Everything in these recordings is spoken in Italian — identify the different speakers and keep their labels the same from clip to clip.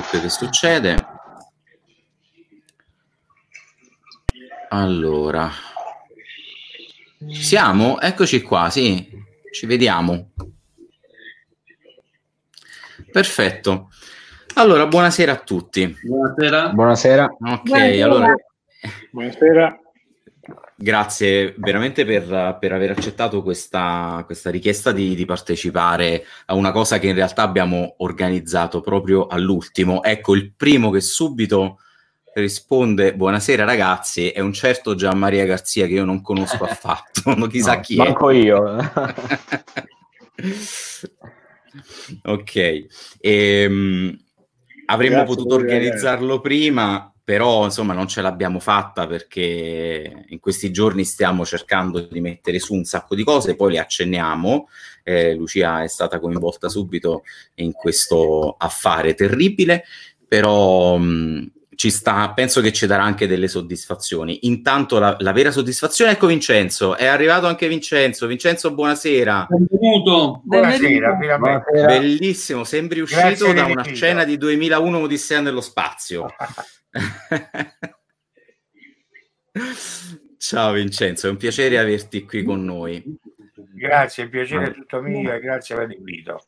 Speaker 1: Facebook che succede. Allora, siamo? Eccoci qua, sì, ci vediamo. Perfetto. Allora, buonasera a tutti.
Speaker 2: Buonasera.
Speaker 3: Buonasera.
Speaker 1: Ok,
Speaker 4: Buonasera.
Speaker 1: allora
Speaker 3: Buonasera.
Speaker 1: Grazie veramente per, per aver accettato questa, questa richiesta di, di partecipare a una cosa che in realtà abbiamo organizzato proprio all'ultimo. Ecco, il primo che subito risponde buonasera ragazzi è un certo Gian Maria Garzia che io non conosco affatto, non chissà
Speaker 3: No,
Speaker 1: chi è.
Speaker 3: manco io.
Speaker 1: ok, Ehm, avremmo
Speaker 3: Grazie
Speaker 1: potuto organizzarlo prima, però insomma non ce l'abbiamo fatta perché in questi giorni stiamo cercando di mettere su un sacco di cose, poi le accenniamo. Eh, Lucia è stata coinvolta subito in questo affare terribile, però mh, ci sta, penso che ci darà anche delle soddisfazioni. Intanto la, la vera soddisfazione, ecco Vincenzo, è arrivato anche Vincenzo. Vincenzo, buonasera.
Speaker 2: Benvenuto.
Speaker 5: Finalmente.
Speaker 3: Buonasera.
Speaker 1: Bellissimo, sembri uscito
Speaker 5: Grazie
Speaker 1: da una scena di 2001 Odissea nello spazio. Ciao Vincenzo, è un piacere averti qui con noi.
Speaker 5: Grazie, il piacere è tutto mio e grazie per l'invito.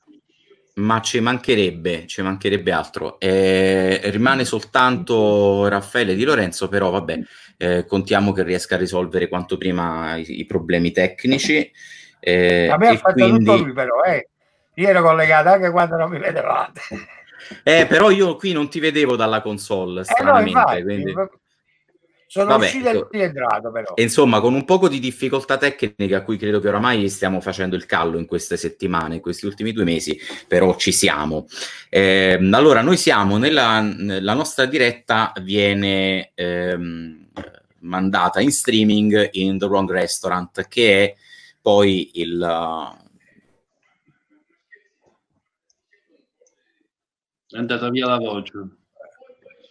Speaker 1: Ma ci mancherebbe, ci mancherebbe altro. Eh, rimane soltanto Raffaele Di Lorenzo, però vabbè, eh, contiamo che riesca a risolvere quanto prima i, i problemi tecnici. eh,
Speaker 5: A me ha fatto
Speaker 1: quindi-
Speaker 5: tutto lui però, eh. Io ero collegato anche quando non mi vedevate.
Speaker 1: Eh, però io qui non ti vedevo dalla console,
Speaker 5: Eh no,
Speaker 1: stranamente, quindi...
Speaker 5: sono
Speaker 1: Vabbè,
Speaker 5: uscito e rientrato però.
Speaker 1: Insomma, con un poco di difficoltà tecnica a cui credo che oramai stiamo facendo il callo in queste settimane, in questi ultimi due mesi, però ci siamo. Ehm, allora, noi siamo nella la nostra diretta viene ehm, mandata in streaming in The Wrong Restaurant, che è poi il
Speaker 2: È andata via la voce.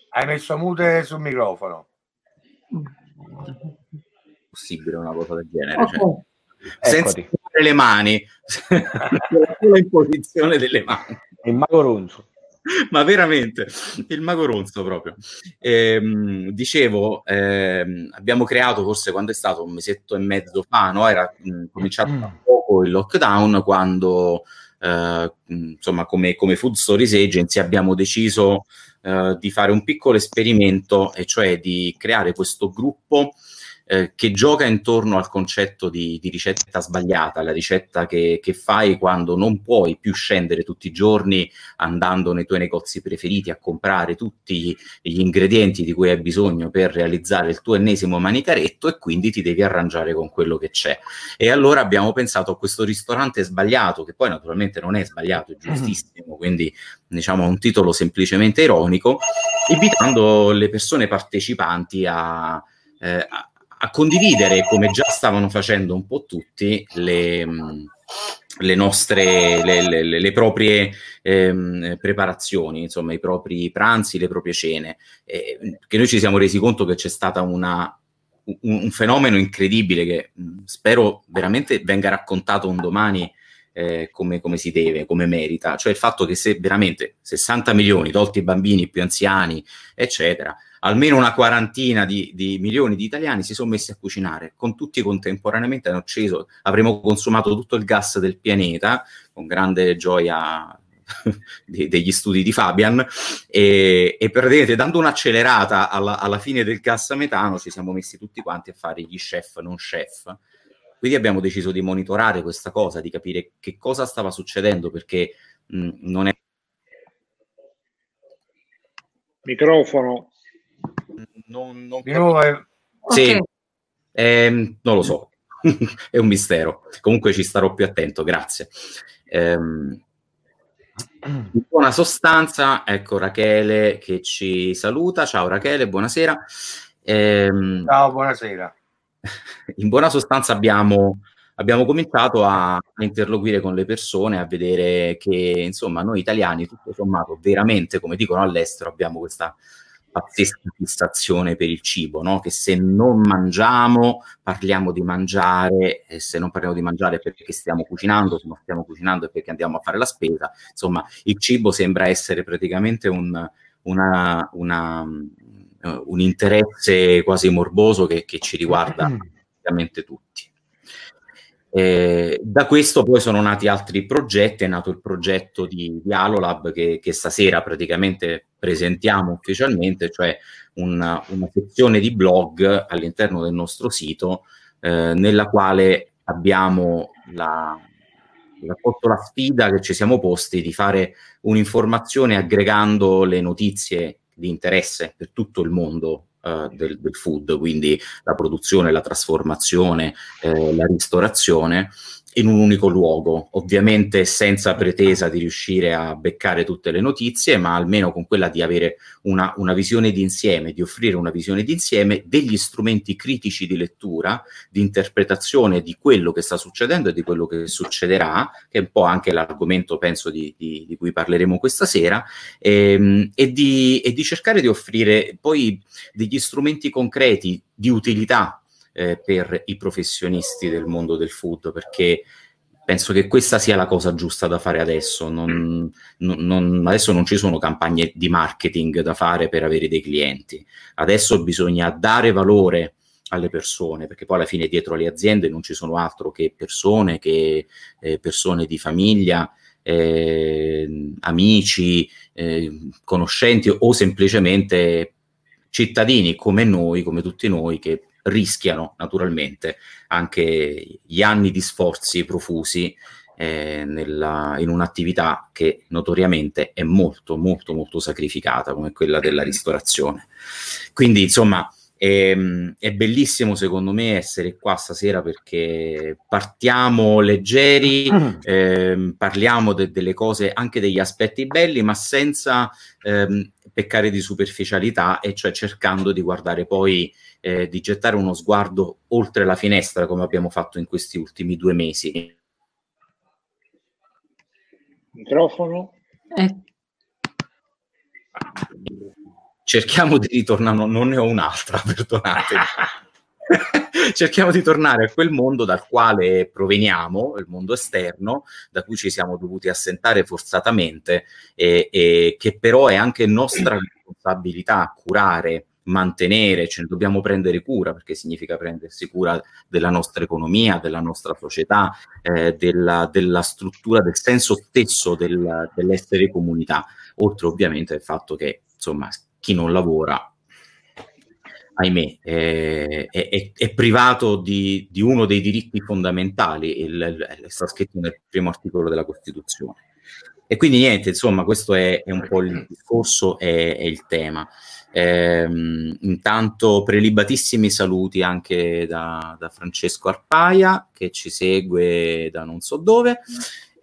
Speaker 5: Hai messo mute sul microfono.
Speaker 1: possibile una cosa del genere. Cioè,
Speaker 4: Ok.
Speaker 1: senza le mani, in posizione delle mani.
Speaker 3: Il mago Ronzo.
Speaker 1: ma veramente il mago ronzo proprio. Ehm, dicevo, ehm, abbiamo creato forse quando è stato un mesetto e mezzo fa, no? Era mh, cominciato da poco il lockdown quando eh, insomma come, come Food Stories Agency abbiamo deciso eh, di fare un piccolo esperimento e cioè di creare questo gruppo eh, che gioca intorno al concetto di, di ricetta sbagliata, la ricetta che, che fai quando non puoi più scendere tutti i giorni andando nei tuoi negozi preferiti a comprare tutti gli ingredienti di cui hai bisogno per realizzare il tuo ennesimo manicaretto e quindi ti devi arrangiare con quello che c'è. E allora abbiamo pensato a questo ristorante sbagliato, che poi naturalmente non è sbagliato, è giustissimo, quindi diciamo un titolo semplicemente ironico, invitando le persone partecipanti a, eh, a- a condividere, come già stavano facendo un po' tutti, le, mh, le nostre, le, le- le- proprie ehm, preparazioni, insomma, i propri pranzi, le proprie cene. Eh, che noi ci siamo resi conto che c'è stata una, un, un fenomeno incredibile che mh, spero veramente venga raccontato un domani eh, come, come si deve, come merita, cioè il fatto che se veramente 60 milioni, tolti i bambini più anziani, eccetera, almeno una quarantina di, di milioni di italiani si sono messi a cucinare, con tutti contemporaneamente hanno acceso, avremo consumato tutto il gas del pianeta, con grande gioia de- degli studi di Fabian, e, e praticamente dando un'accelerata alla, alla fine del gas metano ci siamo messi tutti quanti a fare gli chef non chef. Quindi abbiamo deciso di monitorare questa cosa, di capire che cosa stava succedendo, perché mh, non è
Speaker 3: Microfono.
Speaker 1: Non, non
Speaker 5: Di nuovo eh,
Speaker 1: Sì,
Speaker 4: Ok.
Speaker 1: ehm, non lo so, è un mistero. Comunque ci starò più attento, grazie. Ehm, in buona sostanza, ecco Rachele che ci saluta. Ciao Rachele, buonasera. Ehm,
Speaker 5: ciao, buonasera.
Speaker 1: in buona sostanza abbiamo, abbiamo cominciato a, a interloquire con le persone, a vedere che insomma noi italiani, tutto sommato, veramente, come dicono all'estero, abbiamo questa pazzesca fissazione per il cibo, no? che se non mangiamo parliamo di mangiare e se non parliamo di mangiare è perché stiamo cucinando, se non stiamo cucinando è perché andiamo a fare la spesa, insomma il cibo sembra essere praticamente un, una, una, un interesse quasi morboso che, che ci riguarda praticamente tutti. Eh, da questo poi sono nati altri progetti, è nato il progetto di, di Alolab che, che, stasera praticamente presentiamo ufficialmente, cioè una, una sezione di blog all'interno del nostro sito eh, nella quale abbiamo la, la, la sfida che ci siamo posti di fare un'informazione aggregando le notizie di interesse per tutto il mondo uh, del, del, food, quindi la produzione, la trasformazione, eh, la ristorazione in un unico luogo, ovviamente senza pretesa di riuscire a beccare tutte le notizie, ma almeno con quella di avere una, una visione d'insieme, di offrire una visione d'insieme degli strumenti critici di lettura, di interpretazione di quello che sta succedendo e di quello che succederà, che è un po' anche l'argomento, penso, di, di, di cui parleremo questa sera, ehm, e, di, e di cercare di offrire poi degli strumenti concreti di utilità eh, per i professionisti del mondo del food, perché penso che questa sia la cosa giusta da fare adesso. Non, non, non, adesso non ci sono campagne di marketing da fare per avere dei clienti. Adesso bisogna dare valore alle persone, perché poi alla fine dietro le aziende non ci sono altro che persone, che eh, persone di famiglia, eh, amici, eh, conoscenti o semplicemente cittadini come noi, come tutti noi, che rischiano naturalmente anche gli anni di sforzi profusi eh, nella, in un'attività che notoriamente è molto, molto, molto sacrificata come quella della ristorazione. Quindi, insomma, è, è, bellissimo secondo me essere qua stasera perché partiamo leggeri, eh, parliamo de- delle cose, anche degli aspetti belli, ma senza ehm, peccare di superficialità e cioè cercando di guardare poi eh, di gettare uno sguardo oltre la finestra come abbiamo fatto in questi ultimi due mesi.
Speaker 3: Microfono. Eh.
Speaker 1: Cerchiamo di ritornare, no, non ne ho un'altra, perdonatemi. cerchiamo di tornare a quel mondo dal quale proveniamo, il mondo esterno, da cui ci siamo dovuti assentare forzatamente e, e che però è anche nostra responsabilità curare mantenere, ce ne dobbiamo prendere cura perché significa prendersi cura della nostra economia, della nostra società, eh, della, della, struttura, del senso stesso del, dell'essere comunità, oltre ovviamente al fatto che insomma chi non lavora ahimè, è, è, è privato di, di, uno dei diritti fondamentali, il, il, sta scritto nel primo articolo della Costituzione. E quindi niente, insomma, questo è, è un po' il discorso e il tema. Ehm, intanto prelibatissimi saluti anche da, da, Francesco Arpaia che ci segue da non so dove.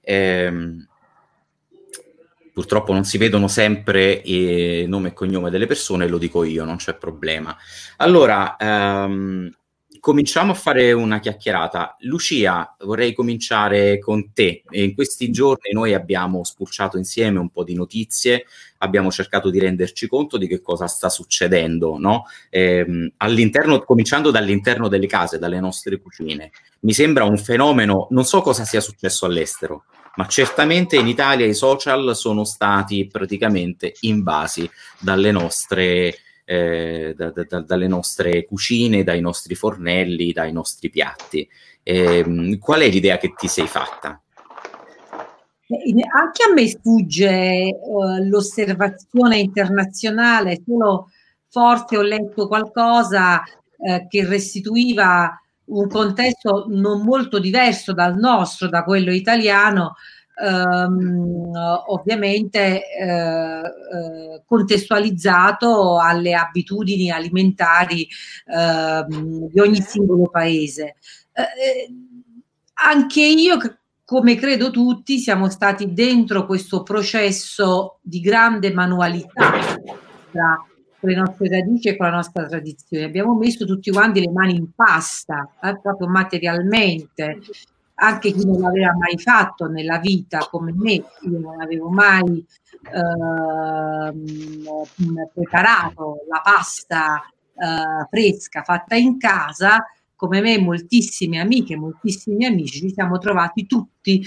Speaker 1: Ehm, purtroppo non si vedono sempre il nome e cognome delle persone, lo dico io, non c'è problema. Allora, ehm, cominciamo a fare una chiacchierata. Lucia, vorrei cominciare con te. In questi giorni noi abbiamo spulciato insieme un po' di notizie, abbiamo cercato di renderci conto di che cosa sta succedendo, no? eh, all'interno, cominciando dall'interno delle case, dalle nostre cucine. Mi sembra un fenomeno, non so cosa sia successo all'estero, ma certamente in Italia i social sono stati praticamente invasi dalle nostre eh, da, da, dalle nostre cucine, dai nostri fornelli, dai nostri piatti. Eh, qual è l'idea che ti sei fatta?
Speaker 4: Eh, anche a me sfugge uh, l'osservazione internazionale, solo forse ho letto qualcosa uh, che restituiva un contesto non molto diverso dal nostro, da quello italiano, ehm, ovviamente eh, eh, contestualizzato alle abitudini alimentari ehm, di ogni singolo paese. Eh, eh, anche io, come credo tutti, siamo stati dentro questo processo di grande manualità tra con le nostre radici e con la nostra tradizione. Abbiamo messo tutti quanti le mani in pasta, eh, proprio materialmente, anche chi non l'aveva mai fatto nella vita come me, io non avevo mai eh, preparato la pasta eh, fresca fatta in casa, come me moltissime amiche, moltissimi amici ci siamo trovati tutti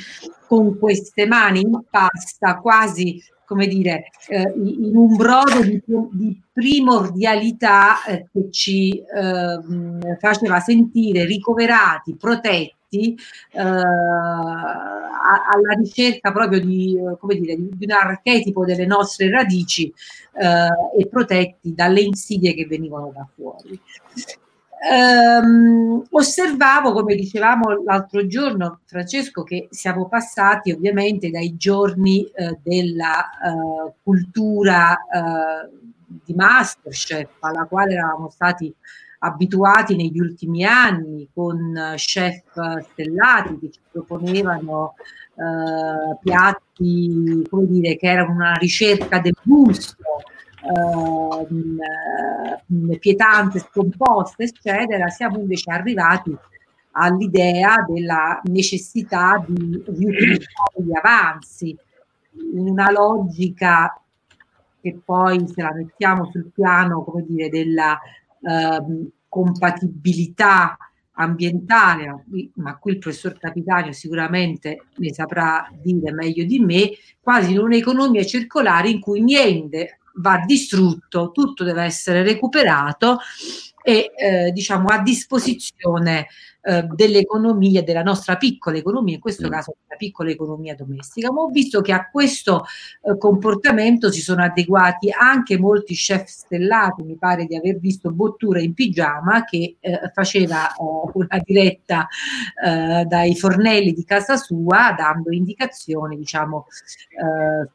Speaker 4: con queste mani in pasta quasi come dire, eh, in un brodo di, di primordialità eh, che ci eh, faceva sentire ricoverati, protetti eh, alla ricerca proprio di, come dire, di, di, un archetipo delle nostre radici eh, e protetti dalle insidie che venivano da fuori. Um, osservavo, come dicevamo l'altro giorno, Francesco, che siamo passati ovviamente dai giorni uh, della uh, cultura uh, di Masterchef, alla quale eravamo stati abituati negli ultimi anni, con chef stellati che ci proponevano piatti, come dire, che erano una ricerca del gusto, Ehm, eh, pietante, scomposta, eccetera, siamo invece arrivati all'idea della necessità di riutilizzare gli avanzi. In una logica che poi se la mettiamo sul piano come dire della eh, compatibilità ambientale, ma qui il professor Capitano sicuramente ne saprà dire meglio di me, quasi in un'economia circolare in cui niente va distrutto, tutto deve essere recuperato e eh, diciamo a disposizione eh, dell'economia, della nostra piccola economia, in questo mm. caso la piccola economia domestica. Ma ho visto che a questo eh, comportamento si sono adeguati anche molti chef stellati, mi pare di aver visto Bottura in pigiama che eh, faceva eh, una diretta eh, dai fornelli di casa sua dando indicazioni diciamo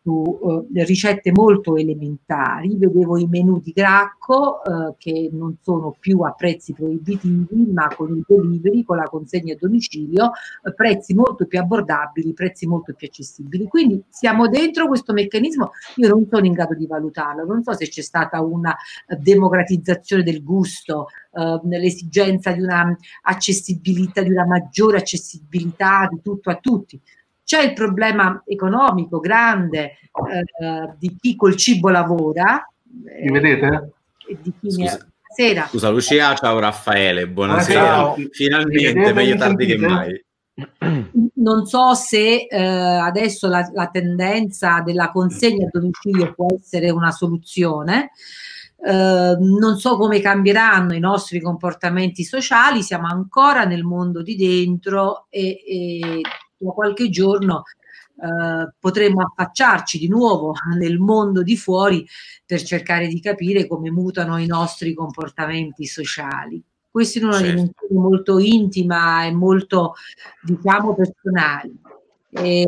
Speaker 4: su ricette molto elementari. Vedevo i menù di Gracco che non sono più a prezzi proibitivi ma con il delivery delivery, con la consegna a domicilio, eh, prezzi molto più abbordabili, prezzi molto più accessibili. Quindi siamo dentro questo meccanismo, io non sono in grado di valutarlo, non so se c'è stata una eh, democratizzazione del gusto, eh, l'esigenza di una accessibilità, di una maggiore accessibilità di tutto a tutti. C'è il problema economico grande eh, di chi col cibo lavora.
Speaker 6: Mi vedete?
Speaker 4: Eh, di chi Scusa. Buonasera.
Speaker 1: Scusa Lucia, ciao Raffaele, buonasera. Ciao. Finalmente, meglio tardi che mai.
Speaker 4: Non so se eh, adesso la, la, tendenza della consegna a domicilio può essere una soluzione. Eh, non so come cambieranno i nostri comportamenti sociali, siamo ancora nel mondo di dentro e, e da qualche giorno eh, potremmo affacciarci di nuovo nel mondo di fuori per cercare di capire come mutano i nostri comportamenti sociali. Questa è una certo. dimensione molto intima e molto, diciamo, personale. E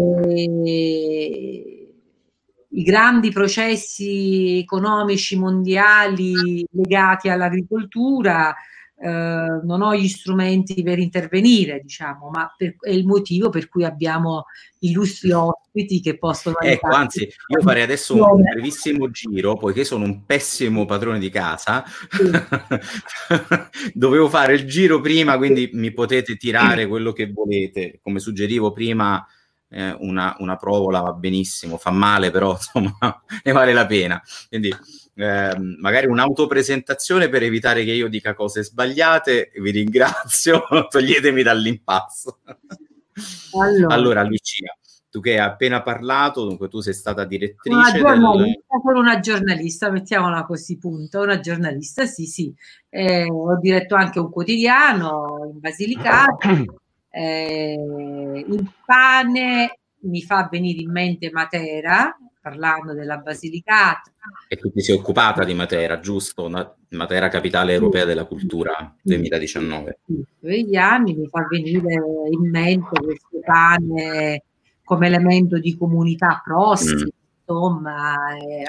Speaker 4: I grandi processi economici mondiali legati all'agricoltura eh, non ho gli strumenti per intervenire, diciamo, ma per, è il motivo per cui abbiamo illustri ospiti che possono...
Speaker 1: Ecco, anzi, io farei adesso un brevissimo giro, poiché sono un pessimo padrone di casa, sì. dovevo fare il giro prima, quindi mi potete tirare quello che volete, come suggerivo prima eh, una, una provola va benissimo, fa male, però insomma ne vale la pena. Quindi eh, magari un'autopresentazione per evitare che io dica cose sbagliate. Vi ringrazio, toglietemi dall'impasto. Allora. allora, Lucia, tu che hai appena parlato, dunque tu sei stata direttrice. Una
Speaker 4: giornalista, del... una giornalista, mettiamola così, punto. Una giornalista, sì, sì. Eh, ho diretto anche un quotidiano in Basilicata. Eh, il pane mi fa venire in mente Matera, parlando della Basilicata.
Speaker 1: E tu ti sei occupata di Matera, giusto? Matera capitale europea della cultura 2019.
Speaker 4: Sì, quegli anni mi fa venire in mente questo pane come elemento di comunità prossima, mm. insomma.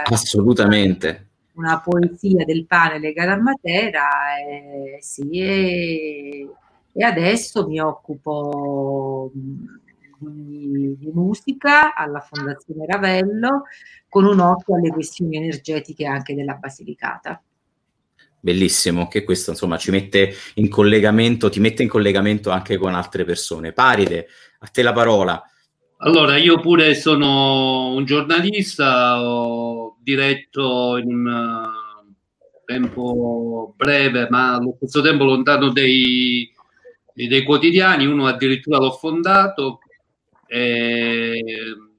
Speaker 1: Assolutamente.
Speaker 4: Una poesia del pane legata a Matera, eh, sì, e e adesso mi occupo di, di, musica alla Fondazione Ravello con un occhio alle questioni energetiche anche della Basilicata.
Speaker 1: Bellissimo, che questo insomma ci mette in collegamento, ti mette in collegamento anche con altre persone. Paride, a te la parola.
Speaker 2: Allora, io pure sono un giornalista, ho diretto in un tempo breve, ma allo stesso tempo lontano dei, dei quotidiani, uno addirittura l'ho fondato, eh,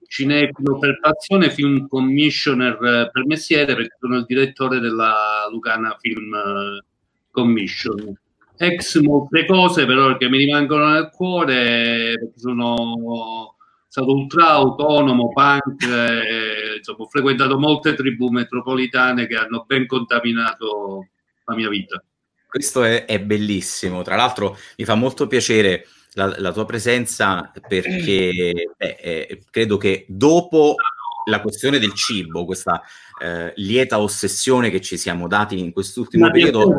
Speaker 2: cinefilo per passione, film commissioner eh, per mestiere, perché sono il direttore della Lucana Film eh, Commission. Ex molte cose però che mi rimangono nel cuore, perché sono stato ultra autonomo, punk, eh, insomma, ho frequentato molte tribù metropolitane che hanno ben contaminato la mia vita.
Speaker 1: Questo è, è bellissimo, tra l'altro mi fa molto piacere la, la tua presenza perché beh, eh, credo che dopo la questione del cibo, questa eh, lieta ossessione che ci siamo dati in quest'ultimo una periodo.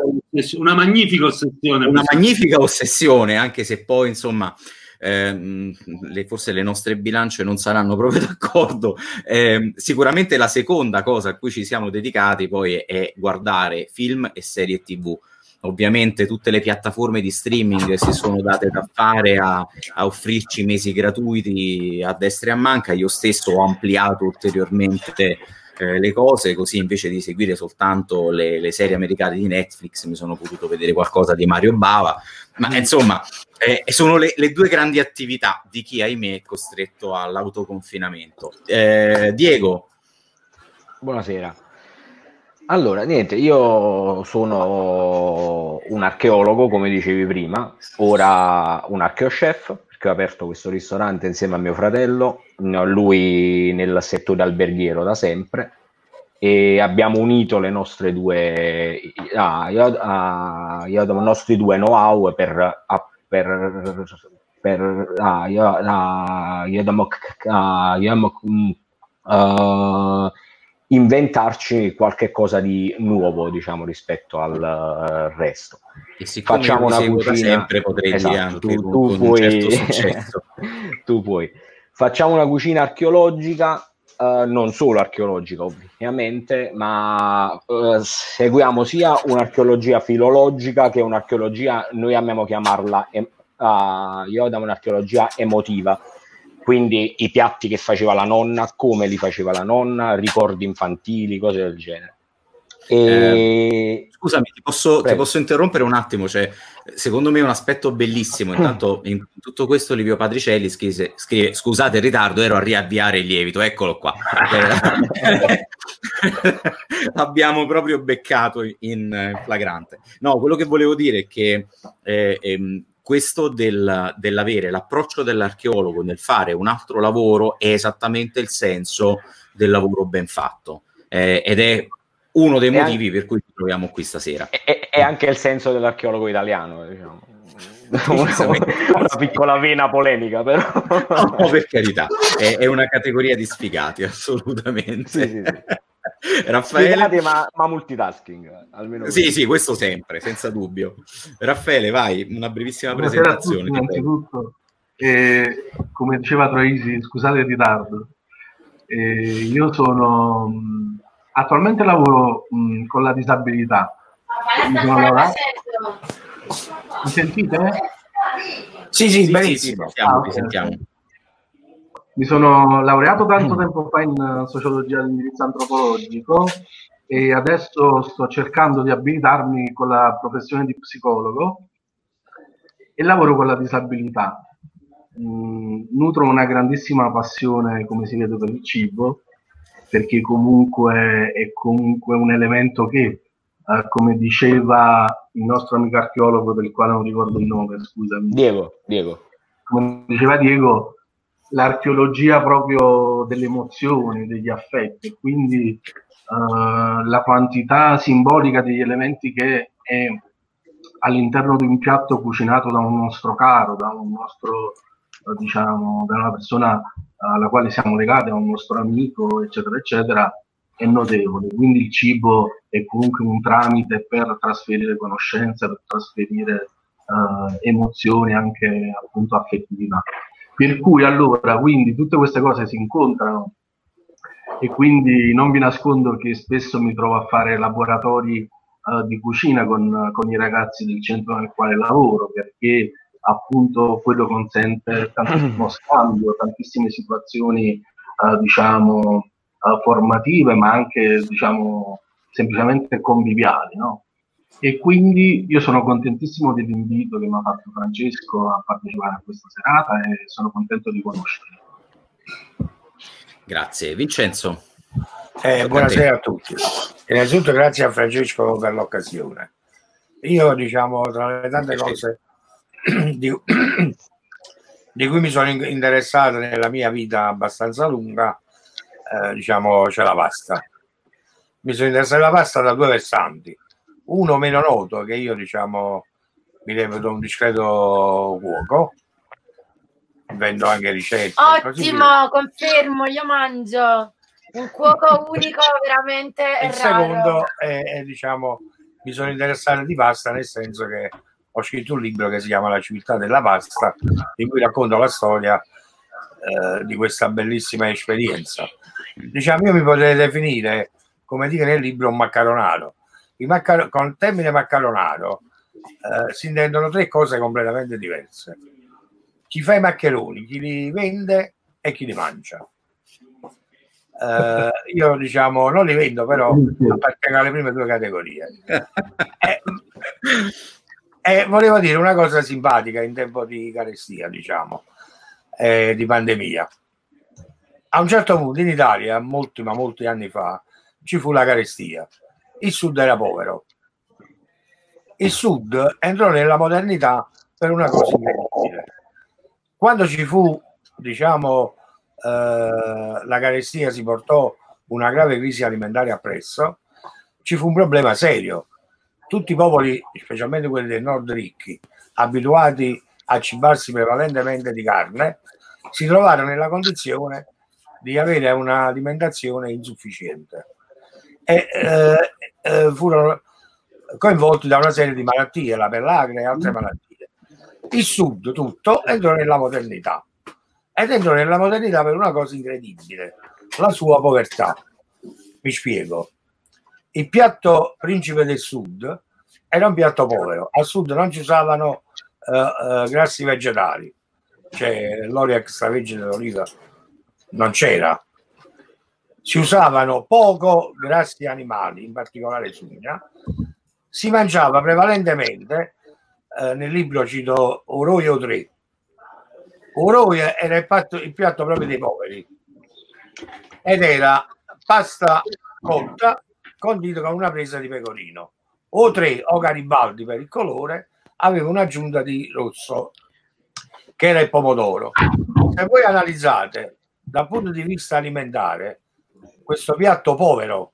Speaker 2: Una magnifica ossessione.
Speaker 1: Una magnifica ossessione, anche se poi, insomma, eh, le, forse le nostre bilance non saranno proprio d'accordo. Eh, sicuramente la seconda cosa a cui ci siamo dedicati poi è, è guardare film e serie TV ovviamente tutte le piattaforme di streaming si sono date da fare a, a, offrirci mesi gratuiti a destra e a manca. Io stesso ho ampliato ulteriormente eh, le cose, così invece di seguire soltanto le, le, serie americane di Netflix mi sono potuto vedere qualcosa di Mario Bava. Ma mm. insomma, eh, sono le, le, due grandi attività di chi, ahimè, è costretto all'autoconfinamento. Eh, Diego.
Speaker 6: Buonasera. Allora, niente, io sono un archeologo, come dicevi prima, ora un archeochef, perché ho aperto questo ristorante insieme a mio fratello, lui nel settore alberghiero da sempre, e abbiamo unito le nostre due, ah, io, ah, io i nostri due know-how per, per, per ah, io, ah, io, ah, io, uh, inventarci qualche cosa di nuovo, diciamo, rispetto al uh, resto.
Speaker 1: E Facciamo una cucina sempre potrei esatto, dire anche tu, tu puoi... Certo
Speaker 6: tu puoi. Facciamo una cucina archeologica, uh, non solo archeologica ovviamente, ma uh, seguiamo sia un'archeologia filologica che un'archeologia, noi amiamo chiamarla, eh, io da un'archeologia emotiva, quindi i piatti che faceva la nonna, come li faceva la nonna, ricordi infantili, cose del genere.
Speaker 1: E... Eh, scusami, ti posso, ti posso, interrompere un attimo? Cioè, secondo me è un aspetto bellissimo. Intanto, in tutto questo, Livio Patricelli scrive, scrive: Scusate il ritardo, ero a riavviare il lievito. Eccolo qua. Abbiamo proprio beccato in flagrante. No, quello che volevo dire è che eh, ehm, questo del, dell'avere l'approccio dell'archeologo nel fare un altro lavoro è esattamente il senso del lavoro ben fatto eh, ed è uno dei è motivi anche, per cui ci troviamo qui stasera.
Speaker 6: È, è, anche il senso dell'archeologo italiano, diciamo. una, piccola vena polemica, però.
Speaker 1: no, per carità, è, è, una categoria di sfigati, assolutamente. Sì, sì, sì.
Speaker 6: Raffaele... Spiegate, ma, ma, multitasking,
Speaker 1: almeno. Sì, sì, questo sempre, senza dubbio. Raffaele, vai, una brevissima Buonasera presentazione.
Speaker 7: Tutti, innanzitutto, eh, come diceva Troisi, scusate il ritardo. Eh, io sono attualmente lavoro mh, con la disabilità. Mi sono lavorato. Mi sentite?
Speaker 1: Sì, sì, benissimo. Sì, sì, ah, okay. sentiamo.
Speaker 7: Mi sono laureato tanto mm. tempo fa in sociologia di indirizzo antropologico e adesso sto cercando di abilitarmi con la professione di psicologo e lavoro con la disabilità. Mm, nutro una grandissima passione, come si vede, per il cibo, perché comunque è comunque un elemento che, eh, come diceva il nostro amico archeologo, del quale non ricordo il nome, scusami.
Speaker 6: Diego, Diego.
Speaker 7: Come diceva Diego, l'archeologia proprio delle emozioni, degli affetti, quindi uh, la quantità simbolica degli elementi che è all'interno di un piatto cucinato da un nostro caro, da un nostro, uh, diciamo, da una persona alla quale siamo legati, a un nostro amico, eccetera, eccetera, è notevole. Quindi il cibo è comunque un tramite per trasferire conoscenza, per trasferire uh, emozioni anche appunto affettiva. Per cui allora, quindi tutte queste cose si incontrano e quindi non vi nascondo che spesso mi trovo a fare laboratori uh, di cucina con, con, i ragazzi del centro nel quale lavoro perché appunto quello consente tantissimo scambio, tantissime situazioni uh, diciamo uh, formative ma anche diciamo semplicemente conviviali, no? E quindi io sono contentissimo dell'invito che mi ha fatto Francesco a partecipare a questa serata e sono contento di conoscerlo.
Speaker 1: Grazie. Vincenzo.
Speaker 5: Eh, buonasera a, a tutti. Innanzitutto grazie a Francesco per l'occasione. Io, diciamo, tra le tante cose di, di cui mi sono interessato nella mia vita abbastanza lunga, eh, diciamo, c'è la pasta. Mi sono interessato alla pasta da due versanti. Uno meno noto, che io, diciamo, mi reputo un discreto cuoco, vendo anche ricette.
Speaker 8: Ottimo, confermo, io mangio un cuoco unico veramente
Speaker 5: il secondo è, è, diciamo mi sono interessato di pasta nel senso che ho scritto un libro che si chiama La civiltà della pasta in cui racconto la storia eh, di questa bellissima esperienza. Diciamo io mi potrei definire come dire nel libro un maccaronato maccar- con il termine maccaronato eh, si intendono tre cose completamente diverse. Chi fa i maccheroni chi li vende e chi li mangia. Uh, io diciamo non li vendo però appartengo alle prime due categorie. Eh, eh, volevo dire una cosa simpatica in tempo di carestia diciamo eh, di pandemia. A un certo punto in Italia molti ma molti anni fa ci fu la carestia il sud era povero. Il sud entrò nella modernità per una cosa incredibile. Quando ci fu diciamo eh, la carestia si portò una grave crisi alimentare appresso, ci fu un problema serio. Tutti i popoli, specialmente quelli del nord ricchi, abituati a cibarsi prevalentemente di carne, si trovarono nella condizione di avere un'alimentazione insufficiente. E eh, eh, furono coinvolti da una serie di malattie, la pellagra e altre malattie. Il sud tutto entrò nella modernità ed entrò nella modernità per una cosa incredibile, la sua povertà. Mi spiego. Il piatto principe del sud era un piatto povero. Al sud non ci usavano uh, uh, grassi vegetali, cioè l'olio extravergine d'oliva non c'era. Si usavano poco grassi animali, in particolare sugna. Si mangiava prevalentemente, eh, nel libro cito Oroio 3, Oroia era il, patto, il piatto proprio dei poveri. Ed era pasta cotta condito con una presa di pecorino. O tre o Garibaldi per il colore aveva un'aggiunta di rosso che era il pomodoro. Se voi analizzate dal punto di vista alimentare questo piatto povero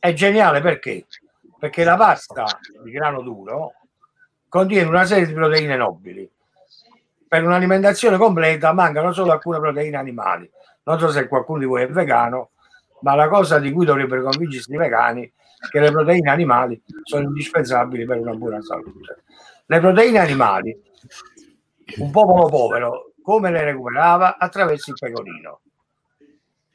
Speaker 5: è geniale perché perché la pasta di grano duro contiene una serie di proteine nobili per un'alimentazione completa mancano solo alcune proteine animali. Non so se qualcuno di voi è vegano, ma la cosa di cui dovrebbero convincersi i vegani è che le proteine animali sono indispensabili per una buona salute. Le proteine animali, un popolo povero, come le recuperava? Attraverso il pecorino.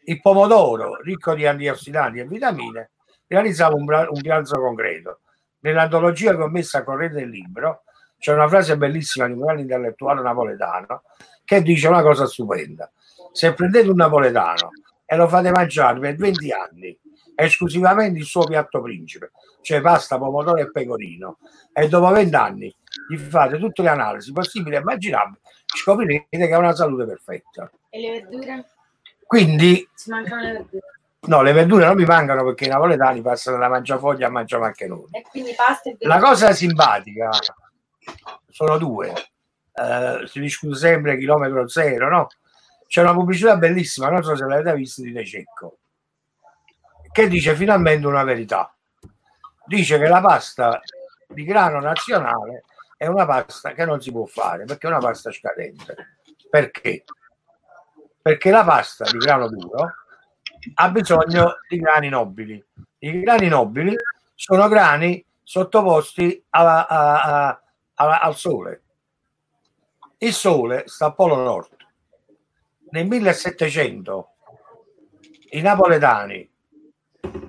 Speaker 5: Il pomodoro, ricco di antiossidanti e vitamine, realizzava un, un pranzo concreto. Nell'antologia che ho messo a correre del libro, c'è una frase bellissima di un grande intellettuale napoletano che dice una cosa stupenda. Se prendete un napoletano e lo fate mangiare per 20 anni esclusivamente il suo piatto principe, cioè pasta, pomodoro e pecorino, e dopo 20 anni gli fate tutte le analisi possibili e immaginabili, scoprirete che ha una salute perfetta.
Speaker 8: E le verdure?
Speaker 5: Quindi... No, le verdure non mi mancano perché i napoletani passano da mangiafoglia a mangiamaccheroni. La cosa simpatica sono due. Uh, si discute sempre chilometro zero, no? C'è una pubblicità bellissima, non so se l'avete vista di De Cecco, che dice finalmente una verità. Dice che la pasta di grano nazionale è una pasta che non si può fare perché è una pasta scadente. Perché? Perché la pasta di grano duro ha bisogno di grani nobili. I grani nobili sono grani sottoposti a, a, a al sole. Il sole sta al polo nord. Nel 1700 i napoletani,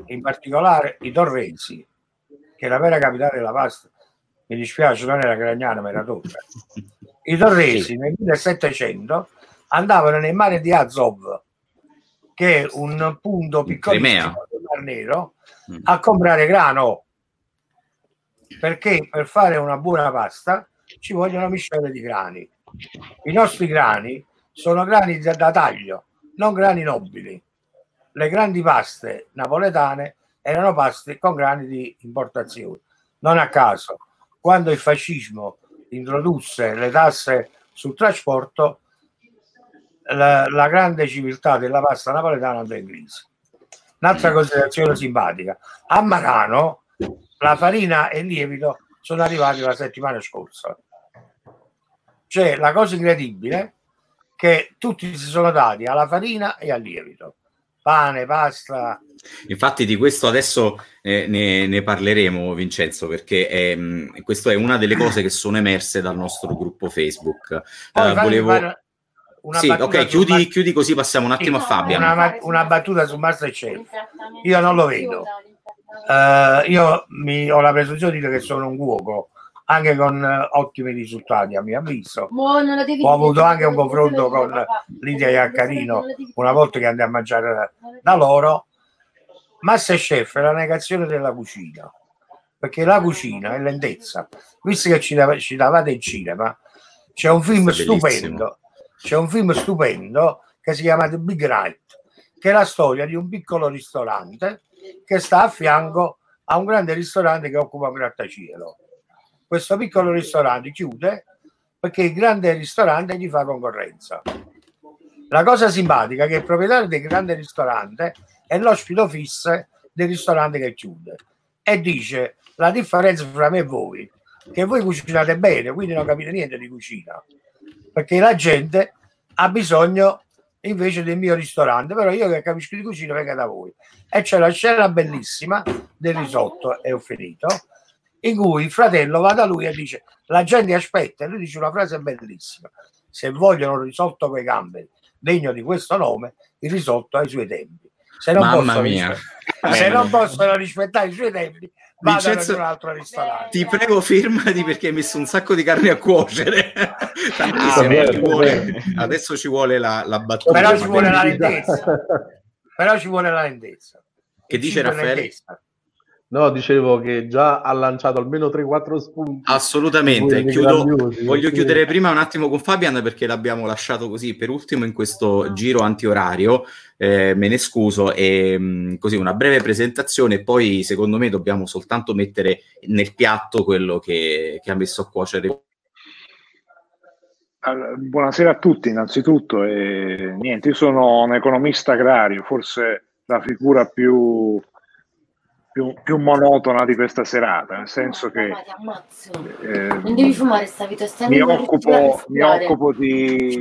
Speaker 5: in particolare i torrensi, che è la vera capitale della pasta, mi dispiace, non era Gragnano, ma era Torre. I torresi nel 1700 andavano nel mare di Azov, che è un punto piccolissimo del Mar Nero, mm. a comprare grano perché per fare una buona pasta ci vogliono miscele di grani. I nostri grani sono grani da, da taglio, non grani nobili. Le grandi paste napoletane erano paste con grani di importazione. Non a caso, quando il fascismo introdusse le tasse sul trasporto, la, la grande civiltà della pasta napoletana in crisi. Un'altra considerazione simpatica. A Marano la farina e il lievito sono arrivati la settimana scorsa. Cioè, la cosa incredibile che tutti si sono dati alla farina e al lievito. Pane, pasta.
Speaker 1: Infatti di questo adesso eh, ne, ne, parleremo, Vincenzo, perché è, mh, questa è una delle cose che sono emerse dal nostro gruppo Facebook.
Speaker 5: Poi, uh, volevo...
Speaker 1: Sì, ok, chiudi, Mar- chiudi, così passiamo un attimo sì, a Fabio.
Speaker 5: Una, una, battuta su Masterchef. Io non lo vedo. Uh, io mi, ho la presunzione di dire che sono un cuoco anche con uh, ottimi risultati a mio avviso. Ho avuto anche un confronto con Lidia Iaccarino una volta che andai a mangiare da loro. Masterchef è la negazione della cucina, perché la cucina è lentezza. Visto che ci, dav- ci davate in cinema, c'è un film stupendo, c'è un film stupendo che si chiama The Big Right, che è la storia di un piccolo ristorante che sta a fianco a un grande ristorante che occupa un grattacielo questo piccolo ristorante chiude perché il grande ristorante gli fa concorrenza. La cosa simpatica è che il proprietario del grande ristorante è l'ospite fisso del ristorante che chiude e dice la differenza fra me e voi che voi cucinate bene, quindi non capite niente di cucina, perché la gente ha bisogno invece del mio ristorante, però io che capisco di cucina venga da voi. E c'è la scena bellissima del risotto, e ho finito, in cui il fratello va da lui e dice la gente aspetta e lui dice una frase bellissima se vogliono un risotto con i gamberi degno di questo nome il risotto ha i suoi tempi. Se non, possono, se non possono rispettare i suoi tempi Vincenzo, un altro ristorante.
Speaker 1: ti prego fermati perché hai messo un sacco di carne a cuocere. Ah, ci vuole, adesso ci vuole la, la battuta
Speaker 5: però ci vuole la lentezza. Però ci vuole la lentezza.
Speaker 1: Che dice Raffaele?
Speaker 7: No, dicevo che già ha lanciato almeno 3-4 spunti.
Speaker 1: Assolutamente. Chiudo, voglio chiudere prima un attimo con Fabian perché l'abbiamo lasciato così per ultimo in questo giro antiorario. Eh, me ne scuso. E mh, così una breve presentazione. Poi, secondo me, dobbiamo soltanto mettere nel piatto quello che, che ha messo a cuocere.
Speaker 3: Buonasera a tutti, innanzitutto. E, niente, io sono un economista agrario, forse la figura più più, più, monotona di questa serata, nel senso che
Speaker 8: eh, non devi fumare sta vita,
Speaker 3: mi, occupo, mi occupo di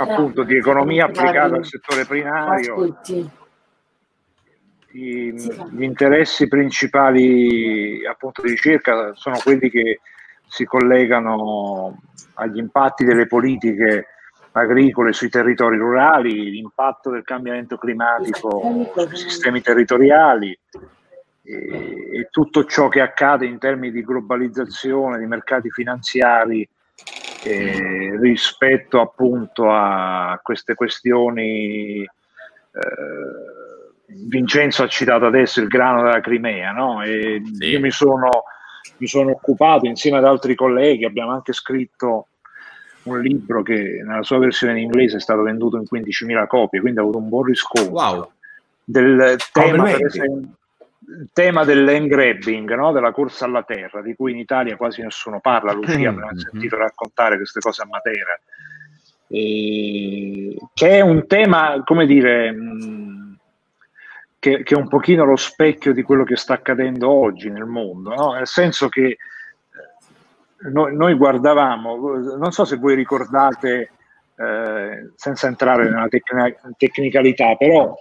Speaker 3: appunto di economia applicata al settore primario. I, gli interessi principali appunto di ricerca sono quelli che si collegano agli impatti delle politiche agricole sui territori rurali, l'impatto del cambiamento climatico sui sistemi territoriali, e, e tutto ciò che accade in termini di globalizzazione, di mercati finanziari eh, rispetto appunto a queste questioni. Eh, Vincenzo ha citato adesso il grano della Crimea, no? E sì. io mi sono, mi sono occupato insieme ad altri colleghi, abbiamo anche scritto un libro che nella sua versione in inglese è stato venduto in 15.000 copie, quindi ha avuto un buon riscontro.
Speaker 1: Wow.
Speaker 3: Del tema, per esempio, il tema del land grabbing, no? della corsa alla terra, di cui in Italia quasi nessuno parla, Lucia mi ha mm-hmm. sentito raccontare queste cose a Matera, e... che è un tema, come dire, mh, che, che, è un pochino lo specchio di quello che sta accadendo oggi nel mondo, no? nel senso che eh, noi, noi, guardavamo, non so se voi ricordate, eh, senza entrare nella tecnica, tecnicalità, però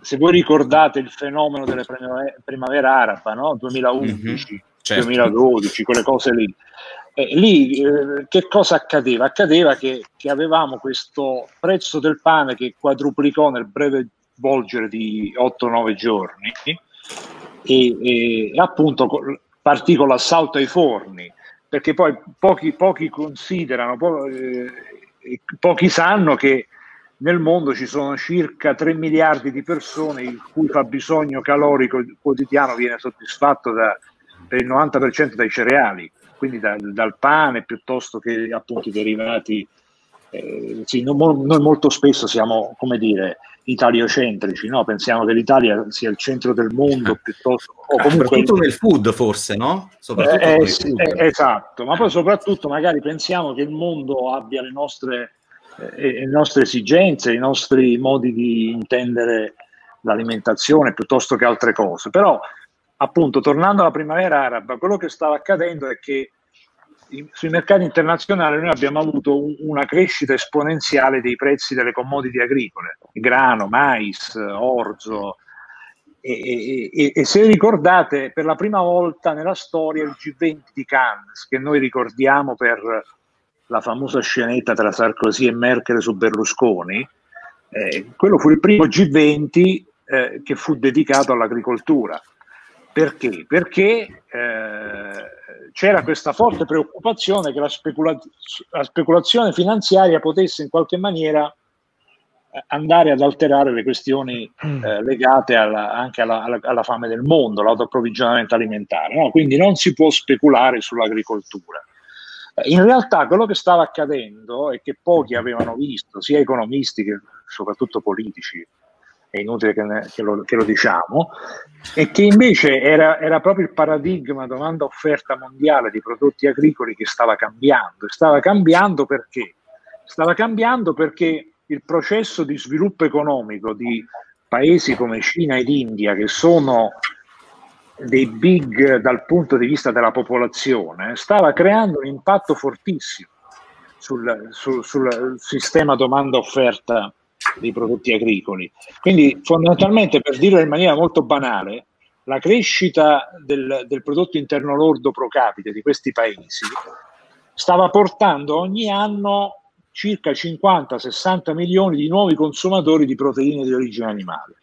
Speaker 3: se voi ricordate il fenomeno primavera, primavera araba, no? 2011, mm-hmm, certo. 2012, quelle cose lì. Eh, lì eh, che cosa accadeva? Accadeva che, che, avevamo questo prezzo del pane che quadruplicò nel breve volgere di 8-9 giorni e, e appunto partì con l'assalto ai forni, perché poi pochi, pochi considerano, po- eh, pochi sanno che nel mondo ci sono circa 3 miliardi di persone il cui fabbisogno calorico quotidiano viene soddisfatto da, per il 90% dai cereali, quindi da, dal pane piuttosto che appunto i derivati eh, sì, no, noi molto spesso siamo, come dire, italiocentrici, no? pensiamo che l'Italia sia il centro del mondo piuttosto...
Speaker 1: O comunque... Soprattutto nel food forse, no?
Speaker 3: Eh, eh, sì, eh, esatto, ma poi soprattutto magari pensiamo che il mondo abbia le nostre, eh, le nostre esigenze, i nostri modi di intendere l'alimentazione piuttosto che altre cose. Però, appunto, tornando alla primavera araba, quello che stava accadendo è che sui mercati internazionali noi abbiamo avuto un, una crescita esponenziale dei prezzi delle commodity agricole, grano, mais, orzo. E, e, e, se ricordate, per la prima volta nella storia il G20 di Cannes, che noi ricordiamo per la famosa scenetta tra Sarkozy e Merkel su Berlusconi, eh, quello fu il primo G20 eh, che fu dedicato all'agricoltura. Perché? Perché eh, c'era questa forte preoccupazione che la, specula- la, speculazione finanziaria potesse in qualche maniera eh, andare ad alterare le questioni mm. eh, legate alla, anche alla, alla, alla, fame del mondo, l'autoapprovvigionamento alimentare. No? Quindi non si può speculare sull'agricoltura. Eh, in realtà quello che stava accadendo e che pochi avevano visto, sia economisti che soprattutto politici, è inutile che, ne, che, lo, che lo, diciamo, e che invece era, era proprio il paradigma domanda-offerta mondiale di prodotti agricoli che stava cambiando. Stava cambiando perché? Stava cambiando perché il processo di sviluppo economico di paesi come Cina ed India, che sono dei big dal punto di vista della popolazione, stava creando un impatto fortissimo sul, sul, sul sistema domanda-offerta dei prodotti agricoli. Quindi fondamentalmente, per dirlo in maniera molto banale, la crescita del, del prodotto interno lordo pro capite di questi paesi stava portando ogni anno circa 50-60 milioni di nuovi consumatori di proteine di origine animale.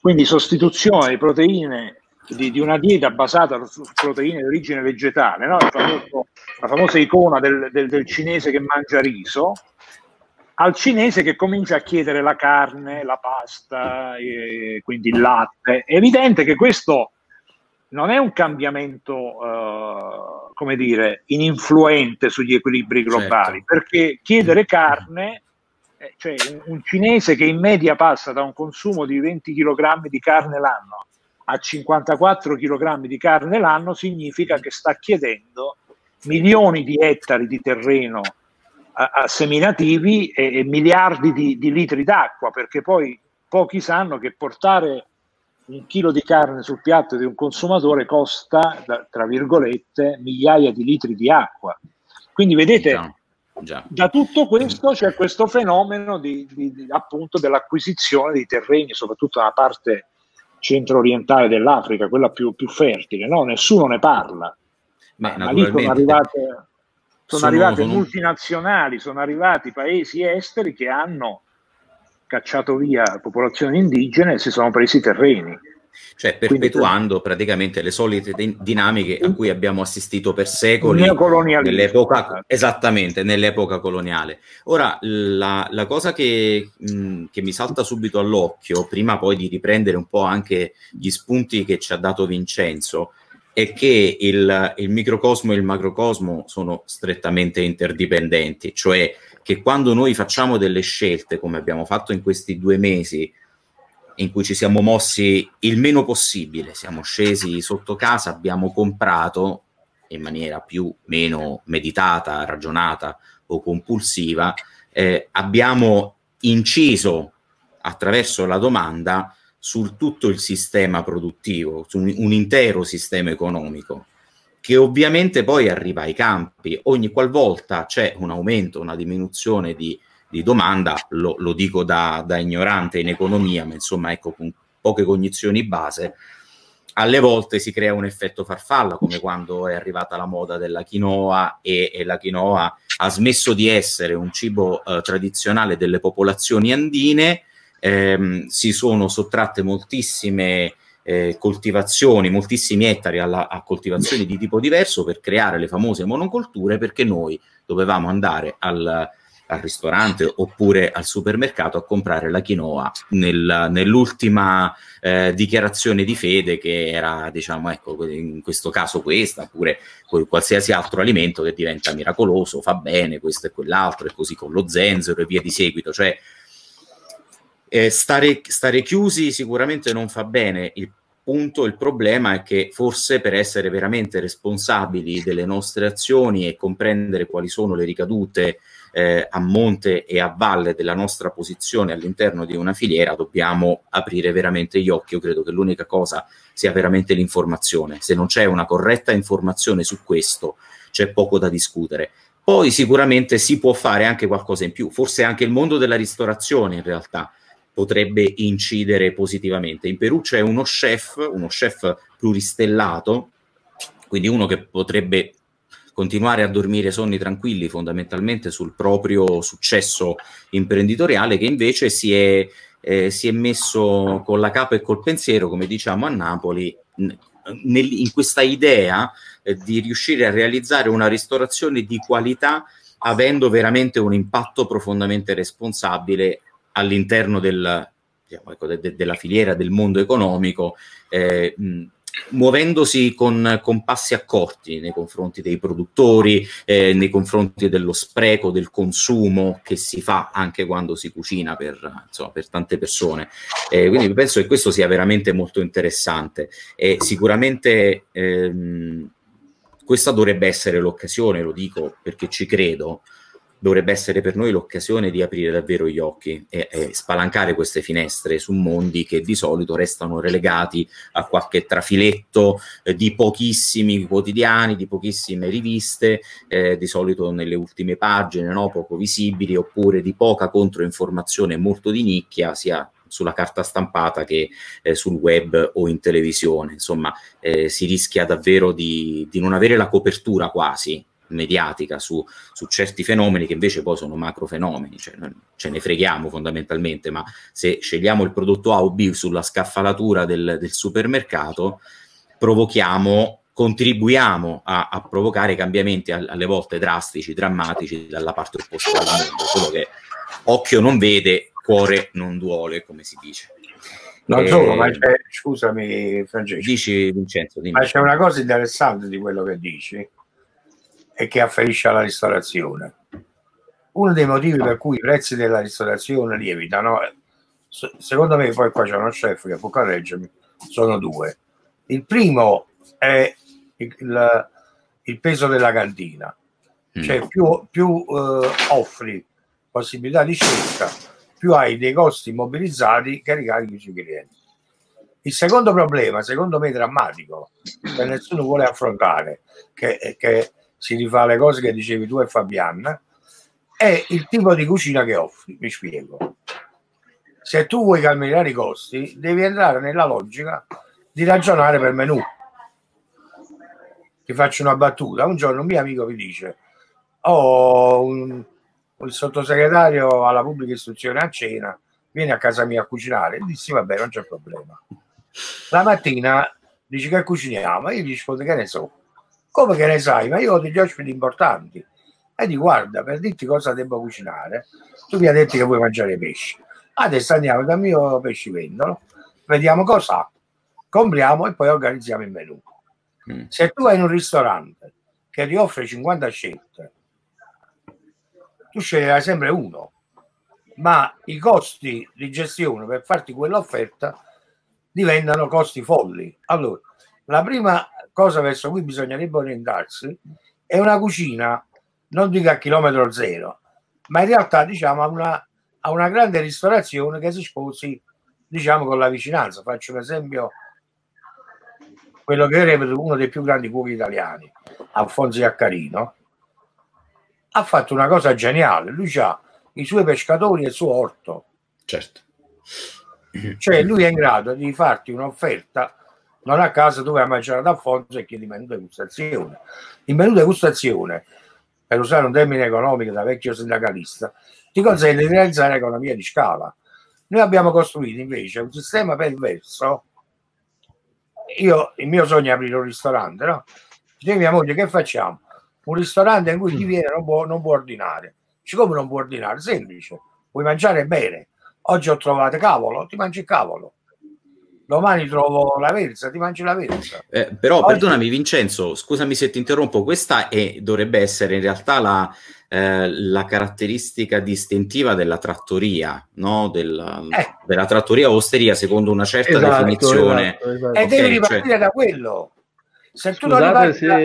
Speaker 3: Quindi sostituzione di proteine di, di una dieta basata su proteine di origine vegetale, no? famoso, la famosa icona del, del, del cinese che mangia riso, al cinese che comincia a chiedere la carne, la pasta, quindi il latte. È evidente che questo non è un cambiamento, uh, come dire, ininfluente sugli equilibri globali, certo. perché chiedere carne, eh, cioè un, un, cinese che in media passa da un consumo di 20 kg di carne l'anno a 54 kg di carne l'anno, significa che sta chiedendo milioni di ettari di terreno seminativi e, e miliardi di, di, litri d'acqua, perché poi pochi sanno che portare un chilo di carne sul piatto di un consumatore costa, da, tra virgolette, migliaia di litri di acqua. Quindi vedete, già. da tutto questo c'è questo fenomeno di, di, di, appunto dell'acquisizione di terreni, soprattutto nella parte centro-orientale dell'Africa, quella più, più fertile. No? Nessuno ne parla.
Speaker 1: Ma, ma lì sono
Speaker 3: arrivate sono, sono arrivate sono... multinazionali, sono arrivati paesi esteri che hanno cacciato via popolazioni indigene e si sono presi terreni.
Speaker 1: Cioè perpetuando Quindi, praticamente le solite dinamiche a cui abbiamo assistito per secoli nell'epoca, esattamente, nell'epoca coloniale. Ora, la, la cosa che, mh, che mi salta subito all'occhio, prima poi di riprendere un po' anche gli spunti che ci ha dato Vincenzo, è che il, il microcosmo e il macrocosmo sono strettamente interdipendenti, cioè che quando noi facciamo delle scelte, come abbiamo fatto in questi due mesi, in cui ci siamo mossi il meno possibile, siamo scesi sotto casa, abbiamo comprato in maniera più meno meditata, ragionata o compulsiva, eh, abbiamo inciso attraverso la domanda su tutto il sistema produttivo, su un, un intero sistema economico, che ovviamente poi arriva ai campi. Ogni qualvolta c'è un aumento, una diminuzione di, di domanda, lo, lo dico da, da, ignorante in economia, ma insomma ecco con poche cognizioni base, alle volte si crea un effetto farfalla, come quando è arrivata la moda della quinoa e, e la quinoa ha smesso di essere un cibo eh, tradizionale delle popolazioni andine ehm, si sono sottratte moltissime eh, coltivazioni, moltissimi ettari alla, a coltivazioni di tipo diverso per creare le famose monocolture perché noi dovevamo andare al, al ristorante oppure al supermercato a comprare la quinoa nel, nell'ultima eh, dichiarazione di fede che era, diciamo, ecco, in questo caso questa, oppure qualsiasi altro alimento che diventa miracoloso, fa bene, questo e quell'altro, e così con lo zenzero e via di seguito. Cioè, eh, stare, stare chiusi sicuramente non fa bene. Il punto, il problema è che forse per essere veramente responsabili delle nostre azioni e comprendere quali sono le ricadute eh, a monte e a valle della nostra posizione all'interno di una filiera, dobbiamo aprire veramente gli occhi. Io credo che l'unica cosa sia veramente l'informazione. Se non c'è una corretta informazione su questo, c'è poco da discutere. Poi sicuramente si può fare anche qualcosa in più, forse anche il mondo della ristorazione in realtà potrebbe incidere positivamente. In Perù c'è uno chef, uno chef pluristellato, quindi uno che potrebbe continuare a dormire sonni tranquilli fondamentalmente sul proprio successo imprenditoriale che invece si è, eh, si è messo con la capa e col pensiero, come diciamo a Napoli, nel, in questa idea eh, di riuscire a realizzare una ristorazione di qualità avendo veramente un impatto profondamente responsabile all'interno del, diciamo, ecco, de, de, della filiera del mondo economico, eh, mh, muovendosi con, con, passi accorti nei confronti dei produttori, eh, nei confronti dello spreco, del consumo che si fa anche quando si cucina per, insomma, per tante persone. Eh, quindi penso che questo sia veramente molto interessante e sicuramente ehm, questa dovrebbe essere l'occasione, lo dico perché ci credo, dovrebbe essere per noi l'occasione di aprire davvero gli occhi e, e, spalancare queste finestre su mondi che di solito restano relegati a qualche trafiletto eh, di pochissimi quotidiani, di pochissime riviste, eh, di solito nelle ultime pagine, no? poco visibili, oppure di poca controinformazione molto di nicchia, sia sulla carta stampata che eh, sul web o in televisione. Insomma, eh, si rischia davvero di, di non avere la copertura quasi mediatica su, su, certi fenomeni che invece poi sono macro fenomeni, cioè ce ne freghiamo fondamentalmente, ma se scegliamo il prodotto A o B sulla scaffalatura del, del supermercato, provochiamo, contribuiamo a, a provocare cambiamenti a, alle volte drastici, drammatici dalla parte opposta del mondo, solo che occhio non vede, cuore non duole, come si dice.
Speaker 5: Non solo, ma c'è, scusami Francesco.
Speaker 1: Dici Vincenzo, dimmi.
Speaker 5: Ma c'è una cosa interessante di quello che dici, e che afferisce alla ristorazione. Uno dei motivi per cui i prezzi della ristorazione lievitano, secondo me, poi qua c'è uno chef che può correggermi, sono due. Il primo è il, il peso della cantina, mm. cioè più, più eh, offri possibilità di scelta, più hai dei costi immobilizzati che ricarichi sui clienti. Il secondo problema, secondo me drammatico, che nessuno vuole affrontare, che, che si rifà alle cose che dicevi tu e Fabian, è il tipo di cucina che offri. Mi spiego. Se tu vuoi calmierare i costi, devi entrare nella logica di ragionare per menù. Ti faccio una battuta. Un giorno un mio amico mi dice: oh, un, il sottosegretario alla pubblica istruzione a cena, vieni a casa mia a cucinare. E dissi: Vabbè, non c'è problema. La mattina dici che cuciniamo, io gli rispondo: Che ne so come che ne sai? Ma io ho degli ospiti importanti. E di guarda, per dirti cosa devo cucinare, tu mi hai detto che vuoi mangiare pesce. Adesso andiamo dal mio pescivendolo, vediamo cosa ha, compriamo e poi organizziamo il menù. Mm. Se tu hai un ristorante che ti offre 50 scelte, tu sceglierai sempre uno, ma i costi di gestione per farti quell'offerta diventano costi folli. Allora, la prima cosa verso cui bisognerebbe orientarsi è una cucina, non dico a chilometro zero, ma in realtà diciamo a una, a una grande ristorazione che si sposi diciamo con la vicinanza. Faccio un esempio, quello che reputo uno dei più grandi cuochi italiani, Alfonso Iaccarino, ha fatto una cosa geniale. Lui ha i suoi pescatori e il suo orto.
Speaker 1: Certo.
Speaker 5: Cioè lui è in grado di farti un'offerta non a caso tu vai a mangiare ad Alfonso e chiedi menù degustazione. Il menù degustazione, per usare un termine economico da vecchio sindacalista, ti consente di realizzare economia di scala. Noi abbiamo costruito invece un sistema perverso. Io, il mio sogno è aprire un ristorante, no? Dice mia moglie, che facciamo? Un ristorante in cui chi mm. viene non può, non può ordinare. Dici, come non puoi ordinare? Semplice, vuoi mangiare bene. Oggi ho trovato cavolo, ti mangi il cavolo. Domani trovo la verza, ti mangi la verza.
Speaker 1: Eh, però
Speaker 5: Oggi-
Speaker 1: perdonami Vincenzo, scusami se ti interrompo, questa è, dovrebbe essere in realtà la, eh, la caratteristica distintiva della trattoria, no? Del-
Speaker 5: Eh.
Speaker 1: della trattoria osteria secondo una certa
Speaker 7: Esatto,
Speaker 1: definizione.
Speaker 7: esatto, esatto.
Speaker 5: E
Speaker 1: Ok,
Speaker 5: devi
Speaker 1: cioè-
Speaker 5: ripartire da quello. Se tu non
Speaker 7: Scusate
Speaker 5: riparti, da-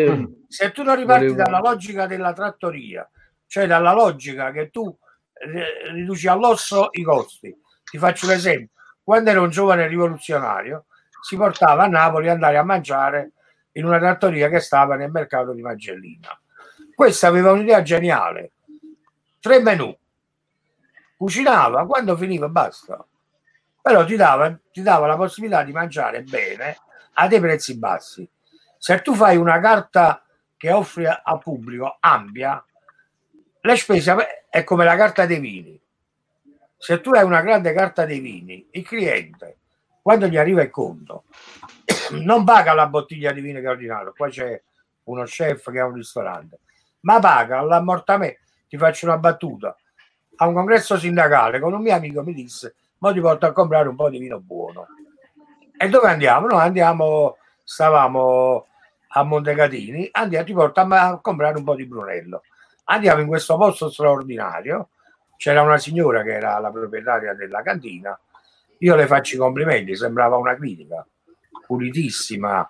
Speaker 7: se
Speaker 5: se tu non riparti
Speaker 7: volevo-
Speaker 5: dalla logica della trattoria, cioè dalla logica che tu eh, riduci all'osso i costi, ti faccio un esempio. Quando ero un giovane rivoluzionario, si portava a Napoli ad andare a mangiare in una trattoria che stava nel mercato di Magellina. Questa aveva un'idea geniale. Tre menù. Cucinava, quando finiva basta. Però ti dava, ti dava la possibilità di mangiare bene a dei prezzi bassi. Se tu fai una carta che offri al pubblico ampia, le spese è come la carta dei vini. Se tu hai una grande carta dei vini, il cliente, quando gli arriva il conto, non paga la bottiglia di vino che ha ordinato. Qua c'è uno chef che ha un ristorante, ma paga l'ammortamento. Ti faccio una battuta. A un congresso sindacale con un mio amico mi disse: Ma ti porto a comprare un po' di vino buono. E dove andiamo? Noi andiamo, stavamo a Montecatini, andiamo, ti porto a, a comprare un po' di Brunello. Andiamo in questo posto straordinario. C'era una signora che era la proprietaria della cantina. Io le faccio i complimenti, sembrava una critica, pulitissima.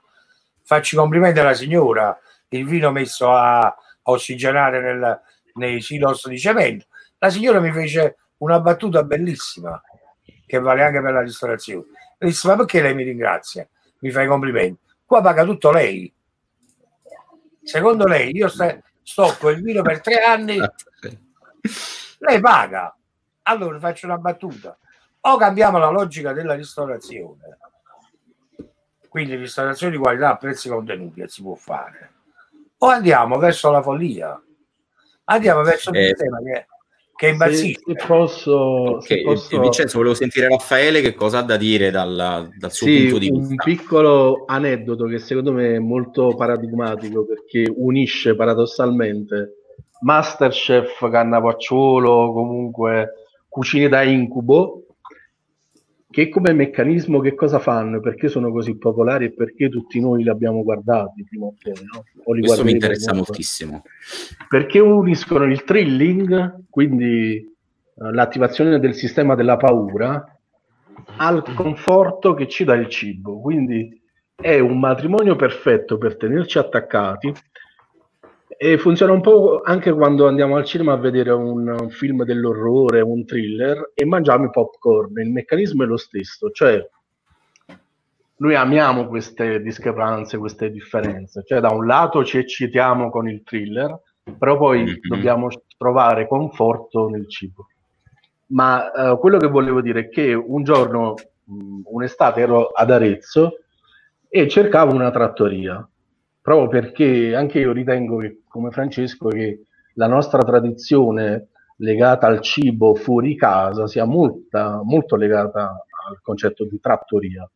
Speaker 5: Faccio i complimenti alla signora, il vino messo a, ossigenare nel- nei silos di cemento. La signora mi fece una battuta bellissima, che vale anche per la ristorazione. Mi disse, ma perché lei mi ringrazia? Mi fa i complimenti. Qua paga tutto lei. Secondo lei, io sta- stocco il vino per tre anni, lei paga. Allora faccio una battuta. O cambiamo la logica della ristorazione, quindi ristorazione di qualità a prezzi contenuti, che si può fare, o andiamo verso la follia, andiamo verso un
Speaker 1: Eh,
Speaker 5: sistema che, che
Speaker 7: se,
Speaker 5: impazzisce.
Speaker 7: se posso,
Speaker 1: Ok,
Speaker 7: se posso
Speaker 1: Vincenzo, volevo sentire Raffaele che cosa ha da dire dal, dal suo
Speaker 7: Sì,
Speaker 1: punto di
Speaker 7: un
Speaker 1: vista.
Speaker 7: piccolo aneddoto che secondo me è molto paradigmatico perché unisce paradossalmente Masterchef, Cannavacciuolo, comunque cucine da incubo, che come meccanismo che cosa fanno, perché sono così popolari e perché tutti noi li abbiamo guardati prima o poi, no? O li
Speaker 1: Questo mi interessa
Speaker 7: comunque.
Speaker 1: moltissimo.
Speaker 7: Perché uniscono il thrilling, quindi eh, l'attivazione del sistema della paura, al conforto che ci dà il cibo. Quindi è un matrimonio perfetto per tenerci attaccati e funziona un po' anche quando andiamo al cinema a vedere un, un film dell'orrore, un thriller e mangiamo i popcorn. Il meccanismo è lo stesso, cioè noi amiamo queste discrepanze, queste differenze. Cioè, da un lato ci eccitiamo con il thriller, però poi
Speaker 1: Mhm.
Speaker 7: dobbiamo trovare conforto nel cibo. Ma eh, quello che volevo dire è che un giorno, mh, un'estate, ero ad Arezzo e cercavo una trattoria, proprio perché anche io ritengo che, come Francesco, che la nostra tradizione legata al cibo fuori casa sia molta- molto legata al concetto di trattoria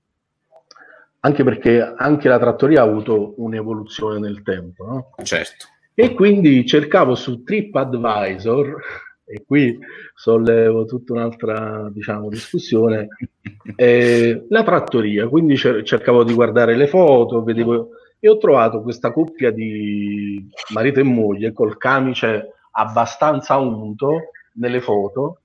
Speaker 7: anche perché anche la trattoria ha avuto un'evoluzione nel tempo. no?
Speaker 1: Certo.
Speaker 7: E quindi cercavo su TripAdvisor, e qui sollevo tutta un'altra diciamo, discussione, eh, la trattoria. Quindi cer- cercavo di guardare le foto, vedevo, e ho trovato questa coppia di marito e moglie col camice abbastanza unto nelle foto,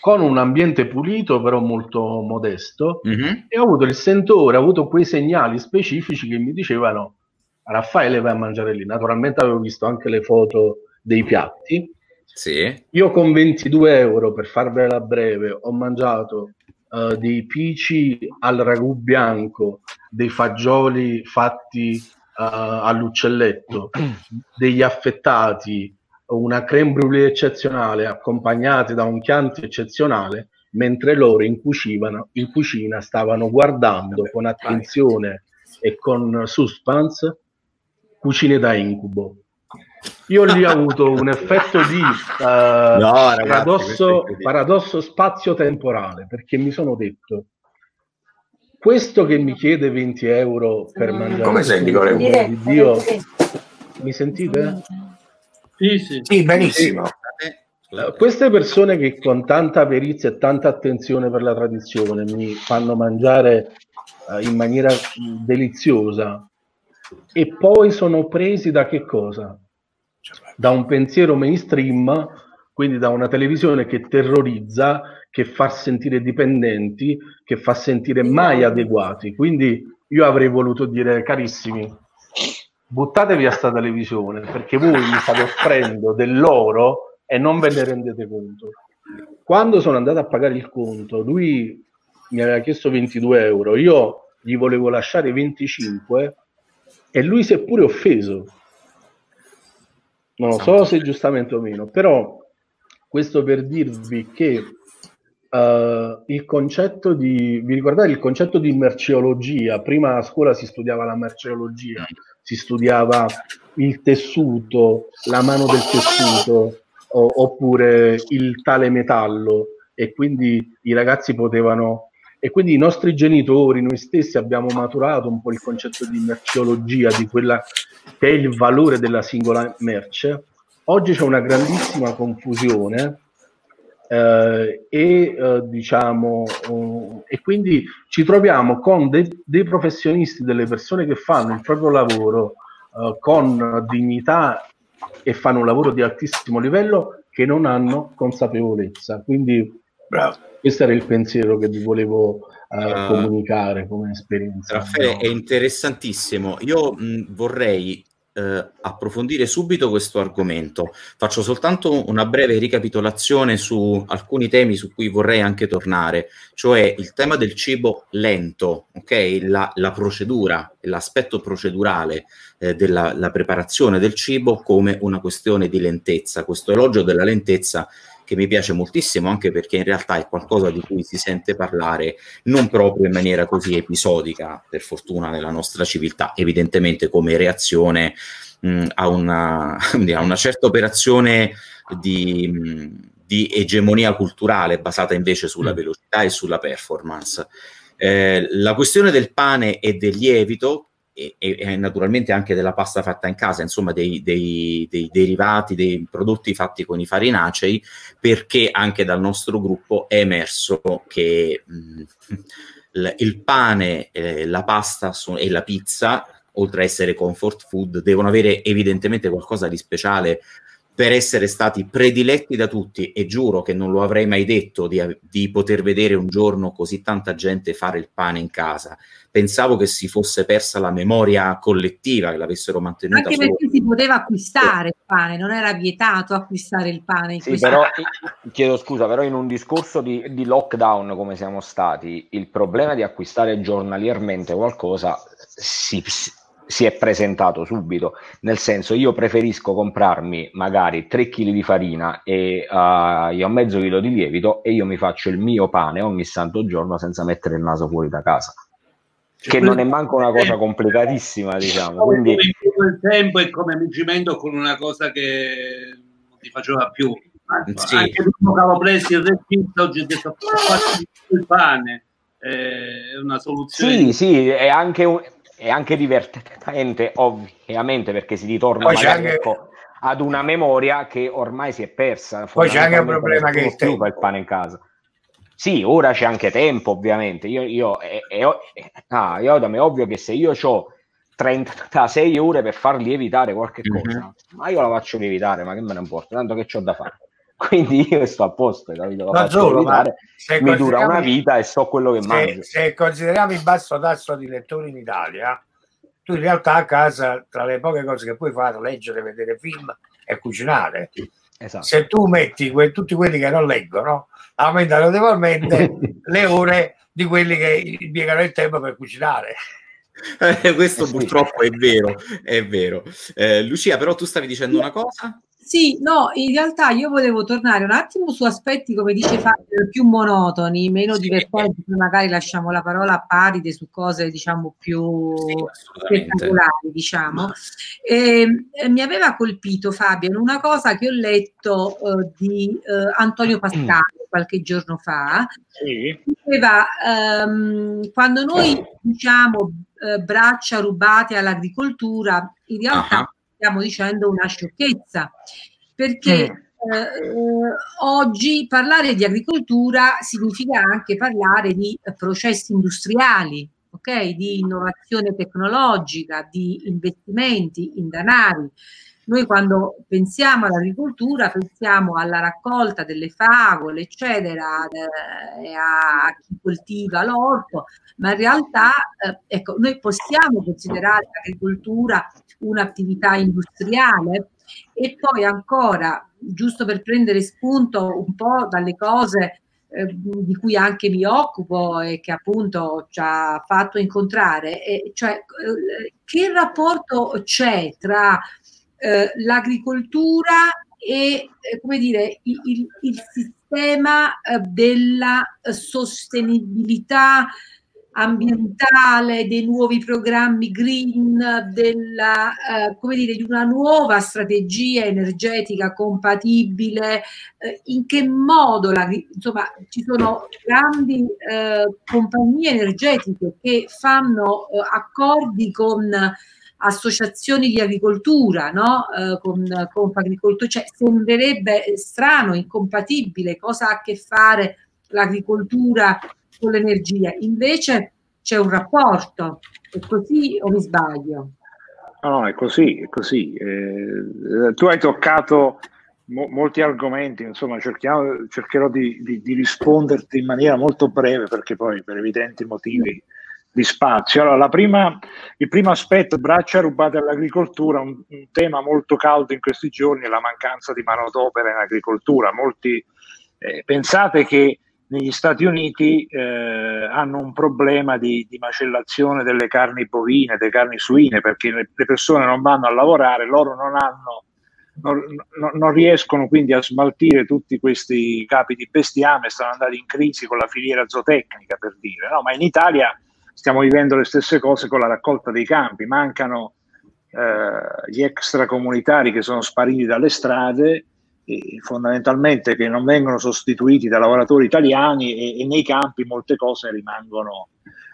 Speaker 7: con un ambiente pulito però molto modesto,
Speaker 1: Mhm.
Speaker 7: e ho avuto il sentore, ho avuto quei segnali specifici che mi dicevano Raffaele vai a mangiare lì. Naturalmente avevo visto anche le foto dei piatti.
Speaker 1: Sì.
Speaker 7: Io con 22 euro, per farvela breve, ho mangiato eh, dei pici al ragù bianco, dei fagioli fatti eh, all'uccelletto, degli affettati, una creme brûlée eccezionale accompagnati da un chianti eccezionale, mentre loro in, cucivano- in cucina stavano guardando con attenzione e con suspense cucine da incubo. Io lì ho avuto un effetto di eh,
Speaker 1: ragazzi, questo è
Speaker 7: paradosso, paradosso spazio-temporale, perché mi sono detto questo che mi chiede 20 euro per mangiare
Speaker 5: Come Nicolò?
Speaker 7: di Dio, mi sentite?
Speaker 2: Sì, sì.
Speaker 5: Sì, benissimo.
Speaker 7: Uh, queste persone che con tanta perizia e tanta attenzione per la tradizione mi fanno mangiare uh, in maniera deliziosa e poi sono presi da che cosa? Da un pensiero mainstream, quindi da una televisione che terrorizza, che fa sentire dipendenti, che fa sentire mai adeguati. Quindi io avrei voluto dire, carissimi, buttatevi a sta televisione perché voi mi state offrendo dell'oro e non ve ne rendete conto. Quando sono andato a pagare il conto, lui mi aveva chiesto 22 euro, io gli volevo lasciare 25 e lui si è pure offeso. Non lo so se giustamente o meno, però questo per dirvi che uh, il concetto di... Vi ricordate il concetto di merceologia? Prima a scuola si studiava la merceologia, si studiava il tessuto, la mano del tessuto, o, oppure il tale metallo, e quindi i ragazzi potevano e quindi i nostri genitori, noi stessi abbiamo maturato un po' il concetto di merceologia, di quella che è il valore della singola merce. Oggi c'è una grandissima confusione eh, e eh, diciamo uh, e quindi ci troviamo con de- dei professionisti, delle persone che fanno il proprio lavoro uh, con dignità e fanno un lavoro di altissimo livello che non hanno consapevolezza. Quindi Bravo questo era il pensiero che vi volevo uh, uh, comunicare come esperienza.
Speaker 1: Raffaele, no? è interessantissimo. Io mh, vorrei uh, approfondire subito questo argomento. Faccio soltanto una breve ricapitolazione su alcuni temi su cui vorrei anche tornare, cioè il tema del cibo lento, ok? La, la procedura, l'aspetto procedurale eh, della preparazione del cibo come una questione di lentezza. Questo elogio della lentezza che mi piace moltissimo anche perché in realtà è qualcosa di cui si sente parlare non proprio in maniera così episodica, per fortuna, nella nostra civiltà, evidentemente come reazione mh, a, una, a, una, certa operazione di, mh, di, egemonia culturale basata invece sulla mm. velocità e sulla performance. Eh, la questione del pane e del lievito, e, e, naturalmente anche della pasta fatta in casa, insomma dei, dei, dei, derivati, dei prodotti fatti con i farinacei, perché anche dal nostro gruppo è emerso che mh, il pane, eh, la pasta so, e la pizza, oltre a essere comfort food, devono avere evidentemente qualcosa di speciale per essere stati prediletti da tutti e giuro che non lo avrei mai detto di, di, poter vedere un giorno così tanta gente fare il pane in casa. Pensavo che si fosse persa la memoria collettiva, che l'avessero mantenuta.
Speaker 4: Anche solo. perché si poteva acquistare il pane, non era vietato acquistare il pane.
Speaker 6: sì, però, chiedo scusa, però in un discorso di, di lockdown come siamo stati, il problema di acquistare giornaliermente qualcosa si, si è presentato subito, nel senso io preferisco comprarmi magari 3 kg di farina e uh, io mezzo chilo di lievito e io mi faccio il mio pane ogni santo giorno senza mettere il naso fuori da casa. Cioè, che non è manco una cosa complicatissima, diciamo. Quindi...
Speaker 2: il tempo è come mi cimento con una cosa che non ti faceva più. Sì. Anche dopo che avevo preso il regista, oggi ho detto il pane è una soluzione.
Speaker 6: Sì, sì, è anche un, è anche divertente, ovviamente, perché si ritorna anche... ecco, ad una memoria che ormai si è persa.
Speaker 5: Poi c'è anche un problema che il,
Speaker 6: tempo. il pane in casa. Sì, ora c'è anche tempo, ovviamente. Io, io, è, è, è, ah, io è ovvio che se io ho 36 ore per far lievitare qualche mhm. cosa, mm-hmm. ma io la faccio lievitare, ma che me ne importa, tanto che ho da fare. Quindi io sto a posto, capito? La solo, lievitare, mi dura una vita e so quello che
Speaker 5: se,
Speaker 6: mangio.
Speaker 5: Se consideriamo il basso tasso di lettori in Italia, tu in realtà a casa, tra le poche cose che puoi fare, leggere, vedere film e cucinare. Esatto. Se tu metti que- tutti quelli che non leggono, aumenta notevolmente le ore di quelli che impiegano il tempo per cucinare.
Speaker 1: Eh, questo purtroppo è vero, è vero. Eh, Lucia, però tu stavi dicendo una cosa?
Speaker 4: Sì, no, in realtà io volevo tornare un attimo su aspetti, come dice Fabio, più monotoni, meno sì. divertenti, magari lasciamo la parola a Paride su cose, diciamo, più sì, spettacolari, diciamo. E, e, mi aveva colpito, Fabio, in una cosa che ho letto uh, di uh, Antonio Pascali mm. qualche giorno fa, sì. diceva, um, quando noi diciamo uh, braccia rubate all'agricoltura, in realtà... Uh-huh stiamo dicendo una sciocchezza, perché eh, oggi parlare di agricoltura significa anche parlare di processi industriali, ok? Di innovazione tecnologica, di investimenti in denari. Noi quando pensiamo all'agricoltura pensiamo alla raccolta delle favole, eccetera, eh, a, chi coltiva l'orto, ma in realtà eh, ecco, noi possiamo considerare l'agricoltura un'attività industriale? E poi ancora, giusto per prendere spunto un po' dalle cose eh, di cui anche mi occupo e che appunto ci ha fatto incontrare, e cioè eh, che rapporto c'è tra eh, l'agricoltura e eh, come dire il, il, sistema eh, della sostenibilità ambientale, dei nuovi programmi green, della, come dire, di una nuova strategia energetica compatibile, in che modo la, insomma, ci sono grandi eh, compagnie energetiche che fanno accordi con associazioni di agricoltura, no? Eh, con Confagricoltura, cioè sembrerebbe strano, incompatibile, cosa ha a che fare l'agricoltura con l'energia. Invece c'è un rapporto, è così o mi sbaglio?
Speaker 3: No, è così, è così. Eh, tu hai toccato mo- molti argomenti, insomma cercherò di, di, di, risponderti in maniera molto breve perché poi per evidenti motivi di spazio. Allora, prima, il primo aspetto, braccia rubate all'agricoltura, un, un, tema molto caldo in questi giorni è la mancanza di manodopera in agricoltura. Molti, eh, pensate che negli Stati Uniti eh, hanno un problema di, di, macellazione delle carni bovine, delle carni suine, perché le, le persone non vanno a lavorare, loro non hanno non, non, riescono quindi a smaltire tutti questi capi di bestiame, stanno andando in crisi con la filiera zootecnica per dire, no? ma in Italia stiamo vivendo le stesse cose con la raccolta dei campi, mancano eh, gli extracomunitari che sono spariti dalle strade fondamentalmente che non vengono sostituiti da lavoratori italiani e, e nei campi molte cose rimangono,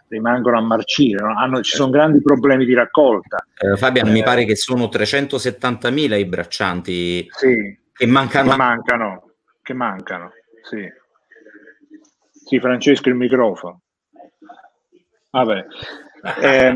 Speaker 3: rimangono a marcire, no? Hanno, ci sono grandi problemi di raccolta.
Speaker 1: Eh, Fabian, eh, mi pare che sono 370.000 i braccianti
Speaker 3: sì,
Speaker 1: che mancano.
Speaker 3: Che mancano, che mancano sì. sì, Francesco, il microfono. Vabbè. Eh,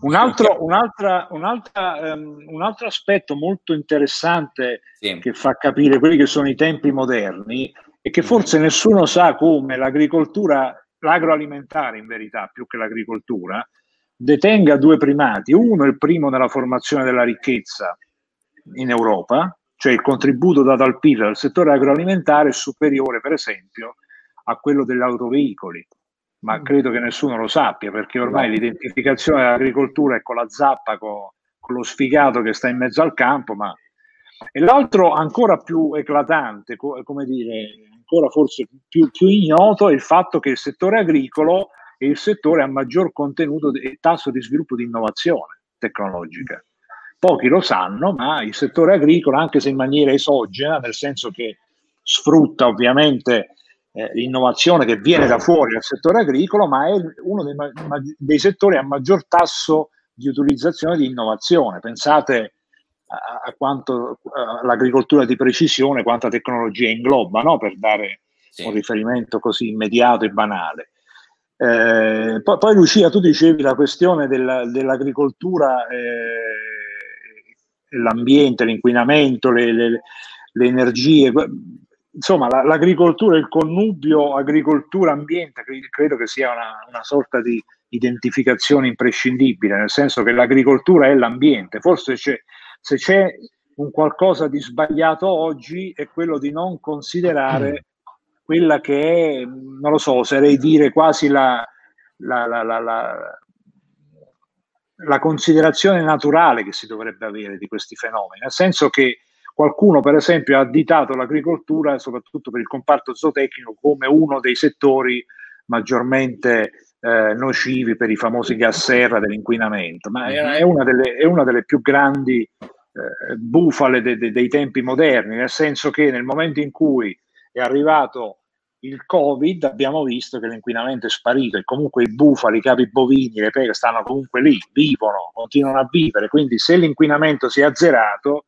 Speaker 3: un, altro, un'altra, un'altra, um, un altro aspetto molto interessante sì. che fa capire quelli che sono i tempi moderni è che forse nessuno sa come l'agricoltura, l'agroalimentare in verità, più che l'agricoltura, detenga due primati. Uno è il primo nella formazione della ricchezza in Europa, cioè il contributo dato al PIL del settore agroalimentare è superiore, per esempio, a quello degli autoveicoli ma mm. credo che nessuno lo sappia perché ormai l'identificazione dell'agricoltura è con la zappa, con, con lo sfigato che sta in mezzo al campo, ma... E l'altro ancora più eclatante, co- come dire, ancora forse più, più, ignoto, è il fatto che il settore agricolo è il settore a maggior contenuto e tasso di sviluppo di innovazione tecnologica. Pochi lo sanno, ma il settore agricolo, anche se in maniera esogena, nel senso che sfrutta ovviamente eh, l'innovazione che viene da fuori dal settore agricolo, ma è uno dei, ma- dei settori a maggior tasso di utilizzazione di innovazione. Pensate a, a quanto a, l'agricoltura di precisione, quanta tecnologia ingloba, no? per dare sì. un riferimento così immediato e banale. Eh, poi, poi, Lucia, tu dicevi la questione della, dell'agricoltura eh, l'ambiente, l'inquinamento, le, le, le energie insomma, la, l'agricoltura, il connubio agricoltura-ambiente credo che sia una, una, sorta di identificazione imprescindibile, nel senso che l'agricoltura è l'ambiente. Forse c'è, se c'è un qualcosa di sbagliato oggi è quello di non considerare quella che è, non lo so, oserei dire quasi la, la, la, la, la considerazione naturale che si dovrebbe avere di questi fenomeni, nel senso che Qualcuno, per esempio, ha additato l'agricoltura, soprattutto per il comparto zootecnico, come uno dei settori maggiormente eh, nocivi per i famosi gas serra dell'inquinamento, ma è, è, una, delle, è una, delle, più grandi eh, bufale de, de, dei tempi moderni, nel senso che nel momento in cui è arrivato il Covid abbiamo visto che l'inquinamento è sparito e comunque i bufali, i capi bovini, le pecore stanno comunque lì, vivono, continuano a vivere, quindi se l'inquinamento si è azzerato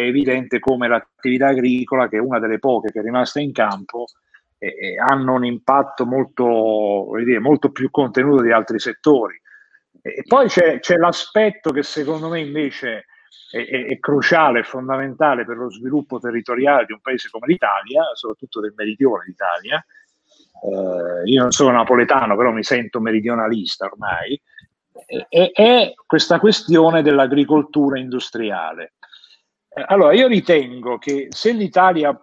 Speaker 3: è evidente come l'attività agricola, che è una delle poche che è rimasta in campo, eh, hanno un impatto molto, dire, molto più contenuto di altri settori. E poi c'è, c'è l'aspetto che secondo me invece è, è, è cruciale, è fondamentale per lo sviluppo territoriale di un paese come l'Italia, soprattutto del meridione d'Italia. Eh, io non sono napoletano, però mi sento meridionalista ormai. È, è questa questione dell'agricoltura industriale. Allora, io ritengo che se l'Italia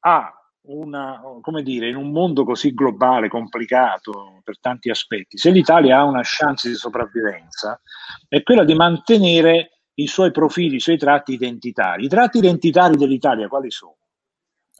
Speaker 3: ha una, come dire, in un mondo così globale, complicato per tanti aspetti, se l'Italia ha una chance di sopravvivenza, è quella di mantenere i suoi profili, i suoi tratti identitari. I tratti identitari dell'Italia quali sono?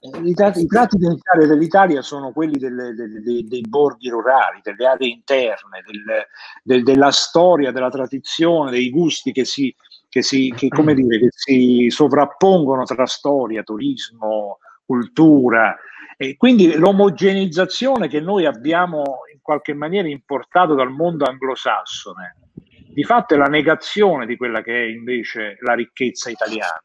Speaker 3: I tratti, I tratti, identitari dell'Italia sono quelli delle, delle, dei, dei, borghi rurali, delle aree interne, del, del, della storia, della tradizione, dei gusti che si, che si, che, dire, che si sovrappongono tra storia, turismo, cultura. E quindi l'omogenizzazione che noi abbiamo in qualche maniera importato dal mondo anglosassone, di fatto è la negazione di quella che è invece la ricchezza italiana.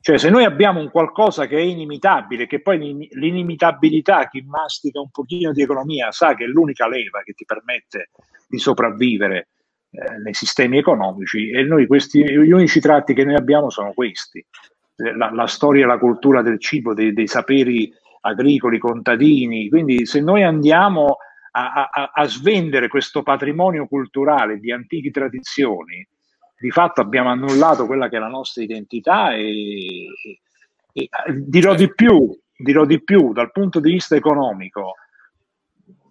Speaker 3: Cioè se noi abbiamo un qualcosa che è inimitabile, che poi l'inimitabilità, chi mastica un pochino di economia sa che è l'unica leva che ti permette di sopravvivere eh, nei sistemi economici e noi questi, gli unici tratti che noi abbiamo sono questi la, la storia la cultura del cibo, dei, dei, saperi agricoli, contadini. Quindi se noi andiamo a, a, a svendere questo patrimonio culturale di antiche tradizioni, di fatto abbiamo annullato quella che è la nostra identità e, e, e dirò di più, dirò di più dal punto di vista economico,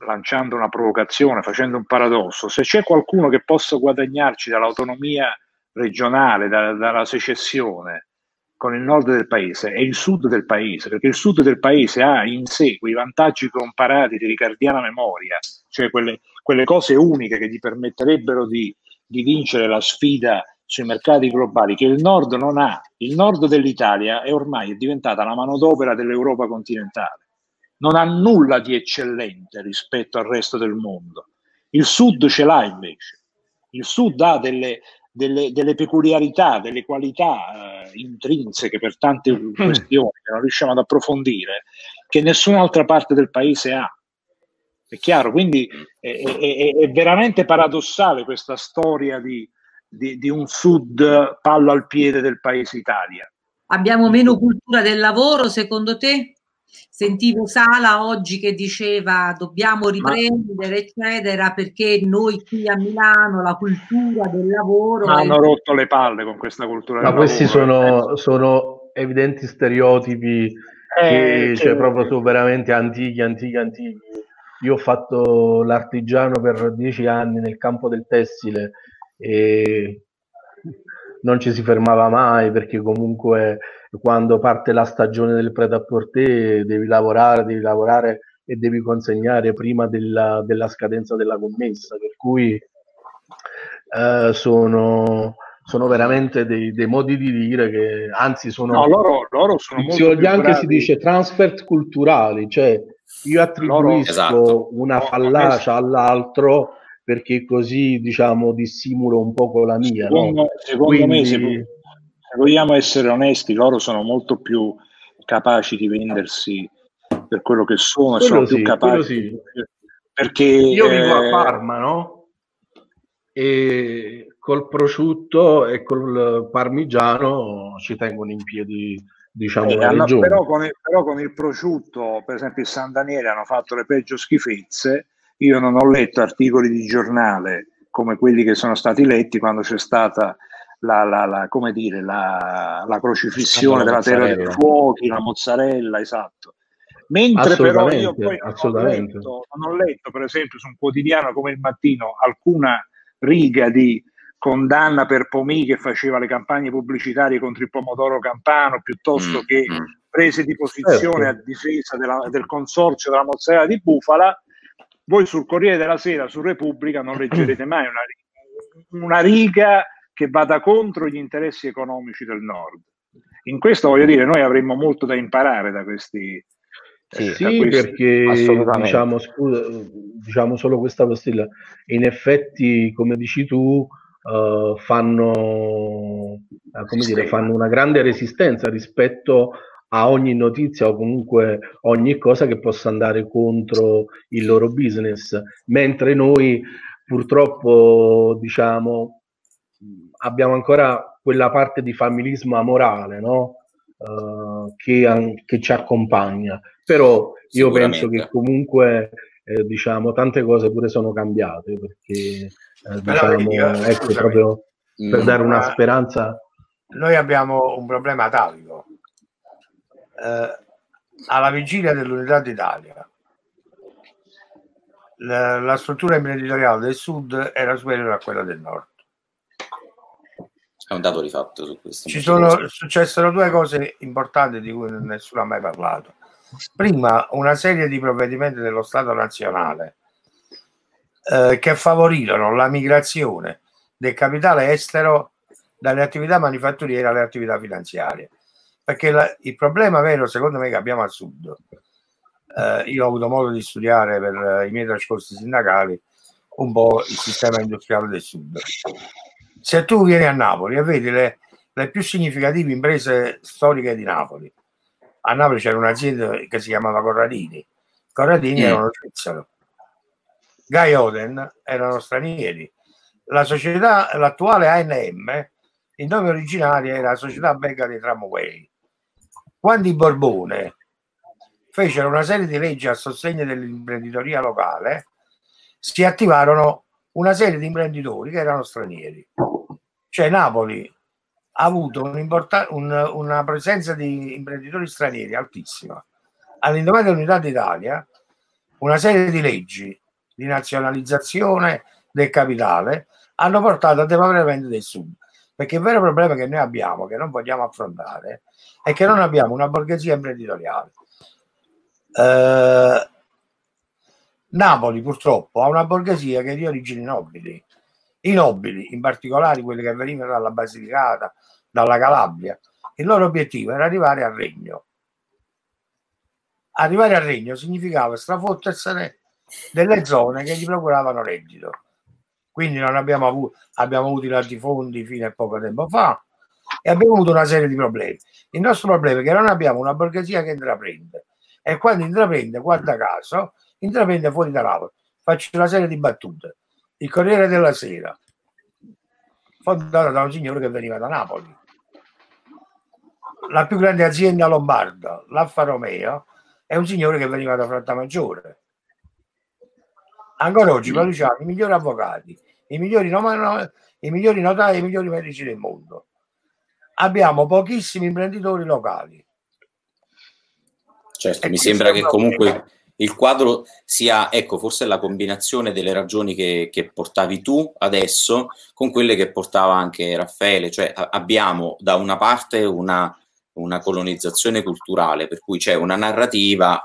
Speaker 3: lanciando una provocazione, facendo un paradosso, se c'è qualcuno che possa guadagnarci dall'autonomia regionale, da, dalla secessione, con il nord del paese e il sud del paese, perché il sud del paese ha in sé quei vantaggi comparati di ricardiana memoria, cioè quelle, quelle cose uniche che gli permetterebbero di, di vincere la sfida sui mercati globali che il nord non ha. Il nord dell'Italia è ormai è diventata la manodopera dell'Europa continentale. Non ha nulla di eccellente rispetto al resto del mondo. Il sud ce l'ha invece. Il sud ha delle, delle, delle peculiarità, delle qualità eh, intrinseche per tante mm. questioni che non riusciamo ad approfondire, che nessun'altra parte del paese ha. È chiaro, quindi è, è, è veramente paradossale questa storia di, di, di, un sud pallo al piede del paese Italia.
Speaker 4: Abbiamo meno cultura del lavoro, secondo te? Sentivo Sala oggi che diceva dobbiamo riprendere, eccetera, perché noi qui a Milano la cultura del lavoro.
Speaker 3: Hanno è... rotto le palle con questa cultura
Speaker 7: Ma questi sono, sono, evidenti stereotipi eh, che, cioè, proprio sono veramente antichi, antichi, antichi. Io ho fatto l'artigiano per dieci anni nel campo del tessile e non ci si fermava mai perché comunque quando parte la stagione del pret-à-porter devi lavorare, devi lavorare e devi consegnare prima della, della scadenza della commessa, per cui eh, sono, sono, veramente dei, dei, modi di dire che anzi sono,
Speaker 3: no, loro, loro sono
Speaker 7: molto anche si dice transfer culturali, cioè io attribuisco esatto. una fallacia all'altro perché così diciamo dissimulo un po' la mia.
Speaker 3: Secondo, no? secondo Quindi... me, se, vogliamo essere onesti, loro sono molto più capaci di vendersi per quello che sono, quello sono sì, più capaci. Sì. Perché
Speaker 7: io vivo a eh, Parma, no? E col prosciutto e col parmigiano ci tengono in piedi diciamo eh,
Speaker 3: hanno, però, con il, però, con il, prosciutto per esempio il San Daniele hanno fatto le peggio schifezze io non ho letto articoli di giornale come quelli che sono stati letti quando c'è stata la, la, la, come dire, la, la crocifissione della terra dei fuochi, la mozzarella, esatto. Mentre però io poi non ho, letto, non ho letto, per esempio, su un quotidiano come il mattino alcuna riga di condanna per Pomì che faceva le campagne pubblicitarie contro il pomodoro campano piuttosto mm, che mm. prese di posizione certo. a difesa della, del consorzio della mozzarella di bufala voi sul Corriere della Sera, su Repubblica, non leggerete mai una, una riga che vada contro gli interessi economici del Nord. In questo voglio dire, noi avremmo molto da imparare da questi.
Speaker 7: Sì, sì perché diciamo, scusa, diciamo solo questa postilla. In effetti, come dici tu, uh, fanno eh, come dire, fanno una grande resistenza rispetto a ogni notizia o comunque ogni cosa che possa andare contro il loro business, mentre noi purtroppo diciamo abbiamo ancora quella parte di familismo amorale no? uh, che, che, ci accompagna. Però io penso che comunque eh, diciamo tante cose pure sono cambiate perché eh, diciamo, ecco, proprio per dare una speranza.
Speaker 5: Noi abbiamo un problema atavico eh, alla vigilia dell'unità d'Italia la, la, struttura imprenditoriale del sud era superiore a quella del nord.
Speaker 1: È un dato di fatto su questo.
Speaker 5: Ci sono successero due cose importanti di cui nessuno ha mai parlato. Prima, una serie di provvedimenti dello Stato nazionale eh, che favorirono la migrazione del capitale estero dalle attività manifatturiere alle attività finanziarie. Perché la, il problema vero, secondo me, che abbiamo al sud eh, io ho avuto modo di studiare per eh, i miei trascorsi sindacali un po' il sistema industriale del sud. Se tu vieni a Napoli e vedi le, le più significative imprese storiche di Napoli, a Napoli c'era un'azienda che si chiamava Corradini, Corradini mm. erano svizzero, Guy Oden erano stranieri, la società, l'attuale ANM, il nome originario era la società belga dei tramway. Quando i Borbone fecero una serie di leggi a sostegno dell'imprenditoria locale, si attivarono una serie di imprenditori che erano stranieri. Cioè Napoli ha avuto un un, una presenza di imprenditori stranieri altissima. All'indomani dell'Unità d'Italia, una serie di leggi di nazionalizzazione del capitale hanno portato a depauperamento del sud. Perché il vero problema che noi abbiamo, che non vogliamo affrontare, è che non abbiamo una borghesia imprenditoriale. Eh, Napoli purtroppo ha una borghesia che è di origini nobili. I nobili, in particolare quelli che venivano dalla Basilicata, dalla Calabria, il loro obiettivo era arrivare al regno. Arrivare al regno significava strafottersene delle zone che gli procuravano reddito. Quindi non abbiamo avuto, abbiamo avuto i latifondi fino a poco tempo fa e abbiamo avuto una serie di problemi. Il nostro problema è che non abbiamo una borghesia che intraprende e quando intraprende, guarda caso, intraprende fuori da Napoli. Faccio una serie di battute. Il Corriere della Sera, fondato da un signore che veniva da Napoli. La più grande azienda lombarda, l'Alfa Romeo, è un signore che veniva da Frattamaggiore. Ancora oggi produciamo i migliori avvocati, i migliori, no, i migliori notai e i migliori medici del mondo. Abbiamo pochissimi imprenditori locali.
Speaker 1: Certo, mi sembra che comunque il quadro sia, ecco, forse la combinazione delle ragioni che, che, portavi tu adesso con quelle che portava anche Raffaele, cioè abbiamo da una parte una, una colonizzazione culturale, per cui c'è una narrativa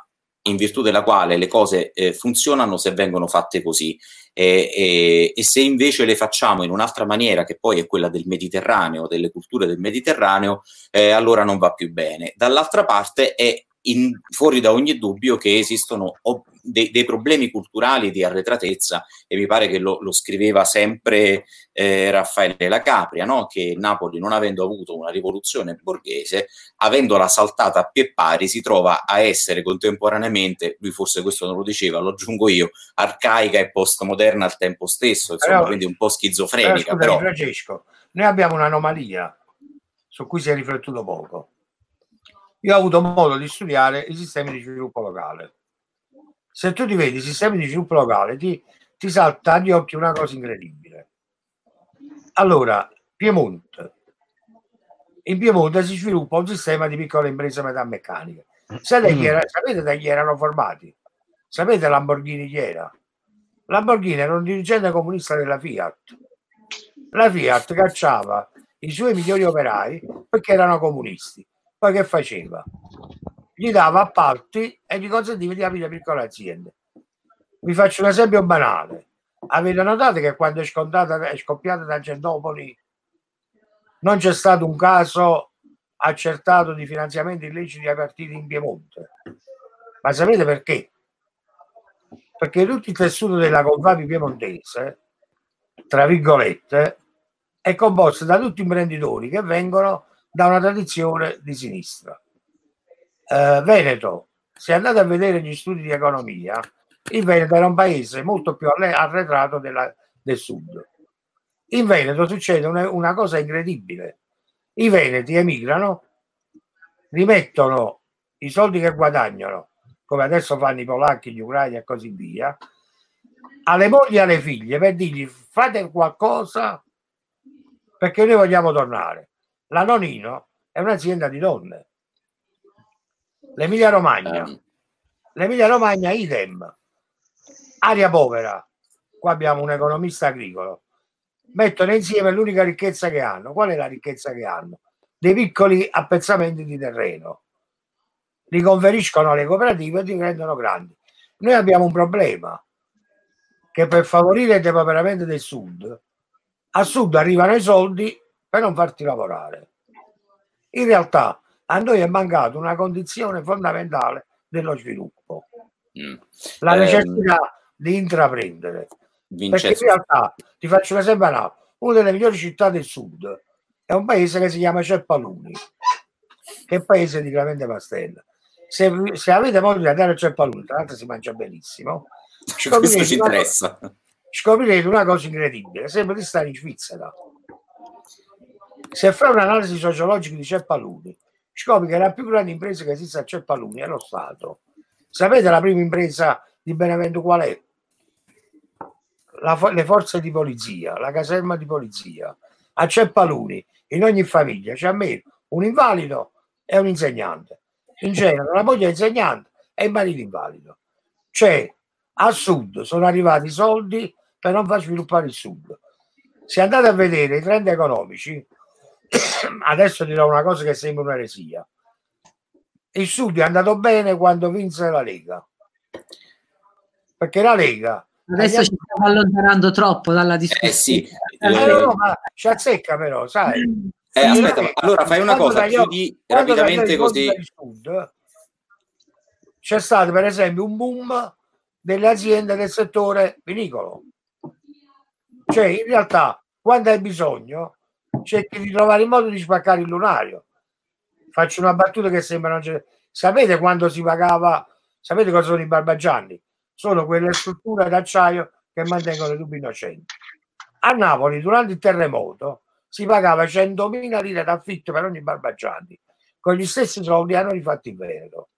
Speaker 1: in virtù della quale le cose eh, funzionano se vengono fatte così e, e, e, se invece le facciamo in un'altra maniera che poi è quella del Mediterraneo, delle culture del Mediterraneo, eh, allora non va più bene. Dall'altra parte è in, fuori da ogni dubbio che esistono ob- dei, dei, problemi culturali di arretratezza e mi pare che lo, lo scriveva sempre eh, Raffaele La Capria, no? che Napoli non avendo avuto una rivoluzione borghese, avendola saltata a pie pari, si trova a essere contemporaneamente, lui forse questo non lo diceva, lo aggiungo io, arcaica e postmoderna al tempo stesso, insomma, però, quindi un po' schizofrenica. Però,
Speaker 5: però... Francesco, noi abbiamo un'anomalia su cui si è riflettuto poco io ho avuto modo di studiare i sistemi di sviluppo locale. Se tu ti vedi i sistemi di sviluppo locale, ti, ti salta agli occhi una cosa incredibile. Allora, Piemonte. In Piemonte si sviluppa un sistema di piccole imprese metalmeccaniche. Sapete, chi era, sapete da chi erano formati? Sapete Lamborghini chi era? Lamborghini era un dirigente comunista della Fiat. La Fiat cacciava i suoi migliori operai perché erano comunisti poi che faceva? Gli dava appalti e gli consentiva di aprire piccole aziende. Vi faccio un esempio banale. Avete notato che quando è, è scoppiata Tangentopoli non c'è stato un caso accertato di finanziamenti illeciti ai partiti in Piemonte? Ma sapete perché? Perché tutto il tessuto della Confapi piemontese, tra virgolette, è composta da tutti imprenditori che vengono da una tradizione di sinistra. Eh, Veneto, se andate a vedere gli studi di economia, il Veneto era un paese molto più arre- arretrato della- del sud. In Veneto succede una, una cosa incredibile. I veneti emigrano, rimettono i soldi che guadagnano, come adesso fanno i polacchi, gli ucraini e così via, alle mogli e alle figlie per dirgli fate qualcosa perché noi vogliamo tornare. La Nonino è un'azienda di donne. L'Emilia Romagna,
Speaker 1: Ehm,
Speaker 5: l'Emilia Romagna idem. Aria povera. Qua abbiamo un economista agricolo. Mettono insieme l'unica ricchezza che hanno. Qual è la ricchezza che hanno? Dei piccoli appezzamenti di terreno. Li conferiscono alle cooperative e li rendono grandi. Noi abbiamo un problema che per favorire il depauperamento del sud, a sud arrivano i soldi per non farti lavorare. In realtà a noi è mancata una condizione fondamentale dello sviluppo,
Speaker 1: mm.
Speaker 5: la
Speaker 1: Ehm,
Speaker 5: necessità di intraprendere. Perché in
Speaker 1: Vincenzo,
Speaker 5: realtà, ti faccio un esempio banale, una delle migliori città del sud è un paese che si chiama Ceppaluni, che è un paese di Clemente Pastella. Se, se avete modo di andare a Ceppaluni, tra l'altro si mangia benissimo,
Speaker 1: questo ci
Speaker 5: una-
Speaker 1: interessa.
Speaker 5: scoprirete una cosa incredibile, sembra di stare in Svizzera. Se fai un'analisi sociologica di Ceppaluni, scopri che la più grande impresa che esiste a Ceppaluni è lo Stato. Sapete la prima impresa di Benevento qual è? La le forze di polizia, la caserma di polizia. A Ceppaluni, in ogni famiglia, c'è almeno un invalido e un insegnante. In genere la moglie è insegnante e il marito invalido. Cioè, a sud sono arrivati i soldi per non far sviluppare il sud. Se andate a vedere i trend economici, adesso dirò una cosa che sembra un'eresia. Il sud è andato bene quando vinse la Lega. Perché la Lega
Speaker 4: Adesso ci stiamo allontanando troppo dalla discussione.
Speaker 1: Eh sì,
Speaker 5: Eh,
Speaker 1: eh,
Speaker 5: no, ma ci azzecca però, sai.
Speaker 1: eh,
Speaker 5: Sì,
Speaker 1: aspetta,
Speaker 5: Lega,
Speaker 1: allora fai una cosa,
Speaker 5: tagliò-
Speaker 1: chiudi rapidamente così.
Speaker 5: Sud, c'è stato per esempio un boom delle aziende del settore vinicolo. Cioè, in realtà, quando hai bisogno, cerchi di trovare il modo di spaccare il lunario. Faccio una battuta che sembra non c'è. Sapete quando si pagava? Sapete cosa sono i barbagianni? Sono quelle strutture d'acciaio che mantengono i tubi innocenti. A Napoli, durante il terremoto, si pagava 100.000 lire d'affitto per ogni barbagianni. Con gli stessi soldi hanno rifatto il Veneto.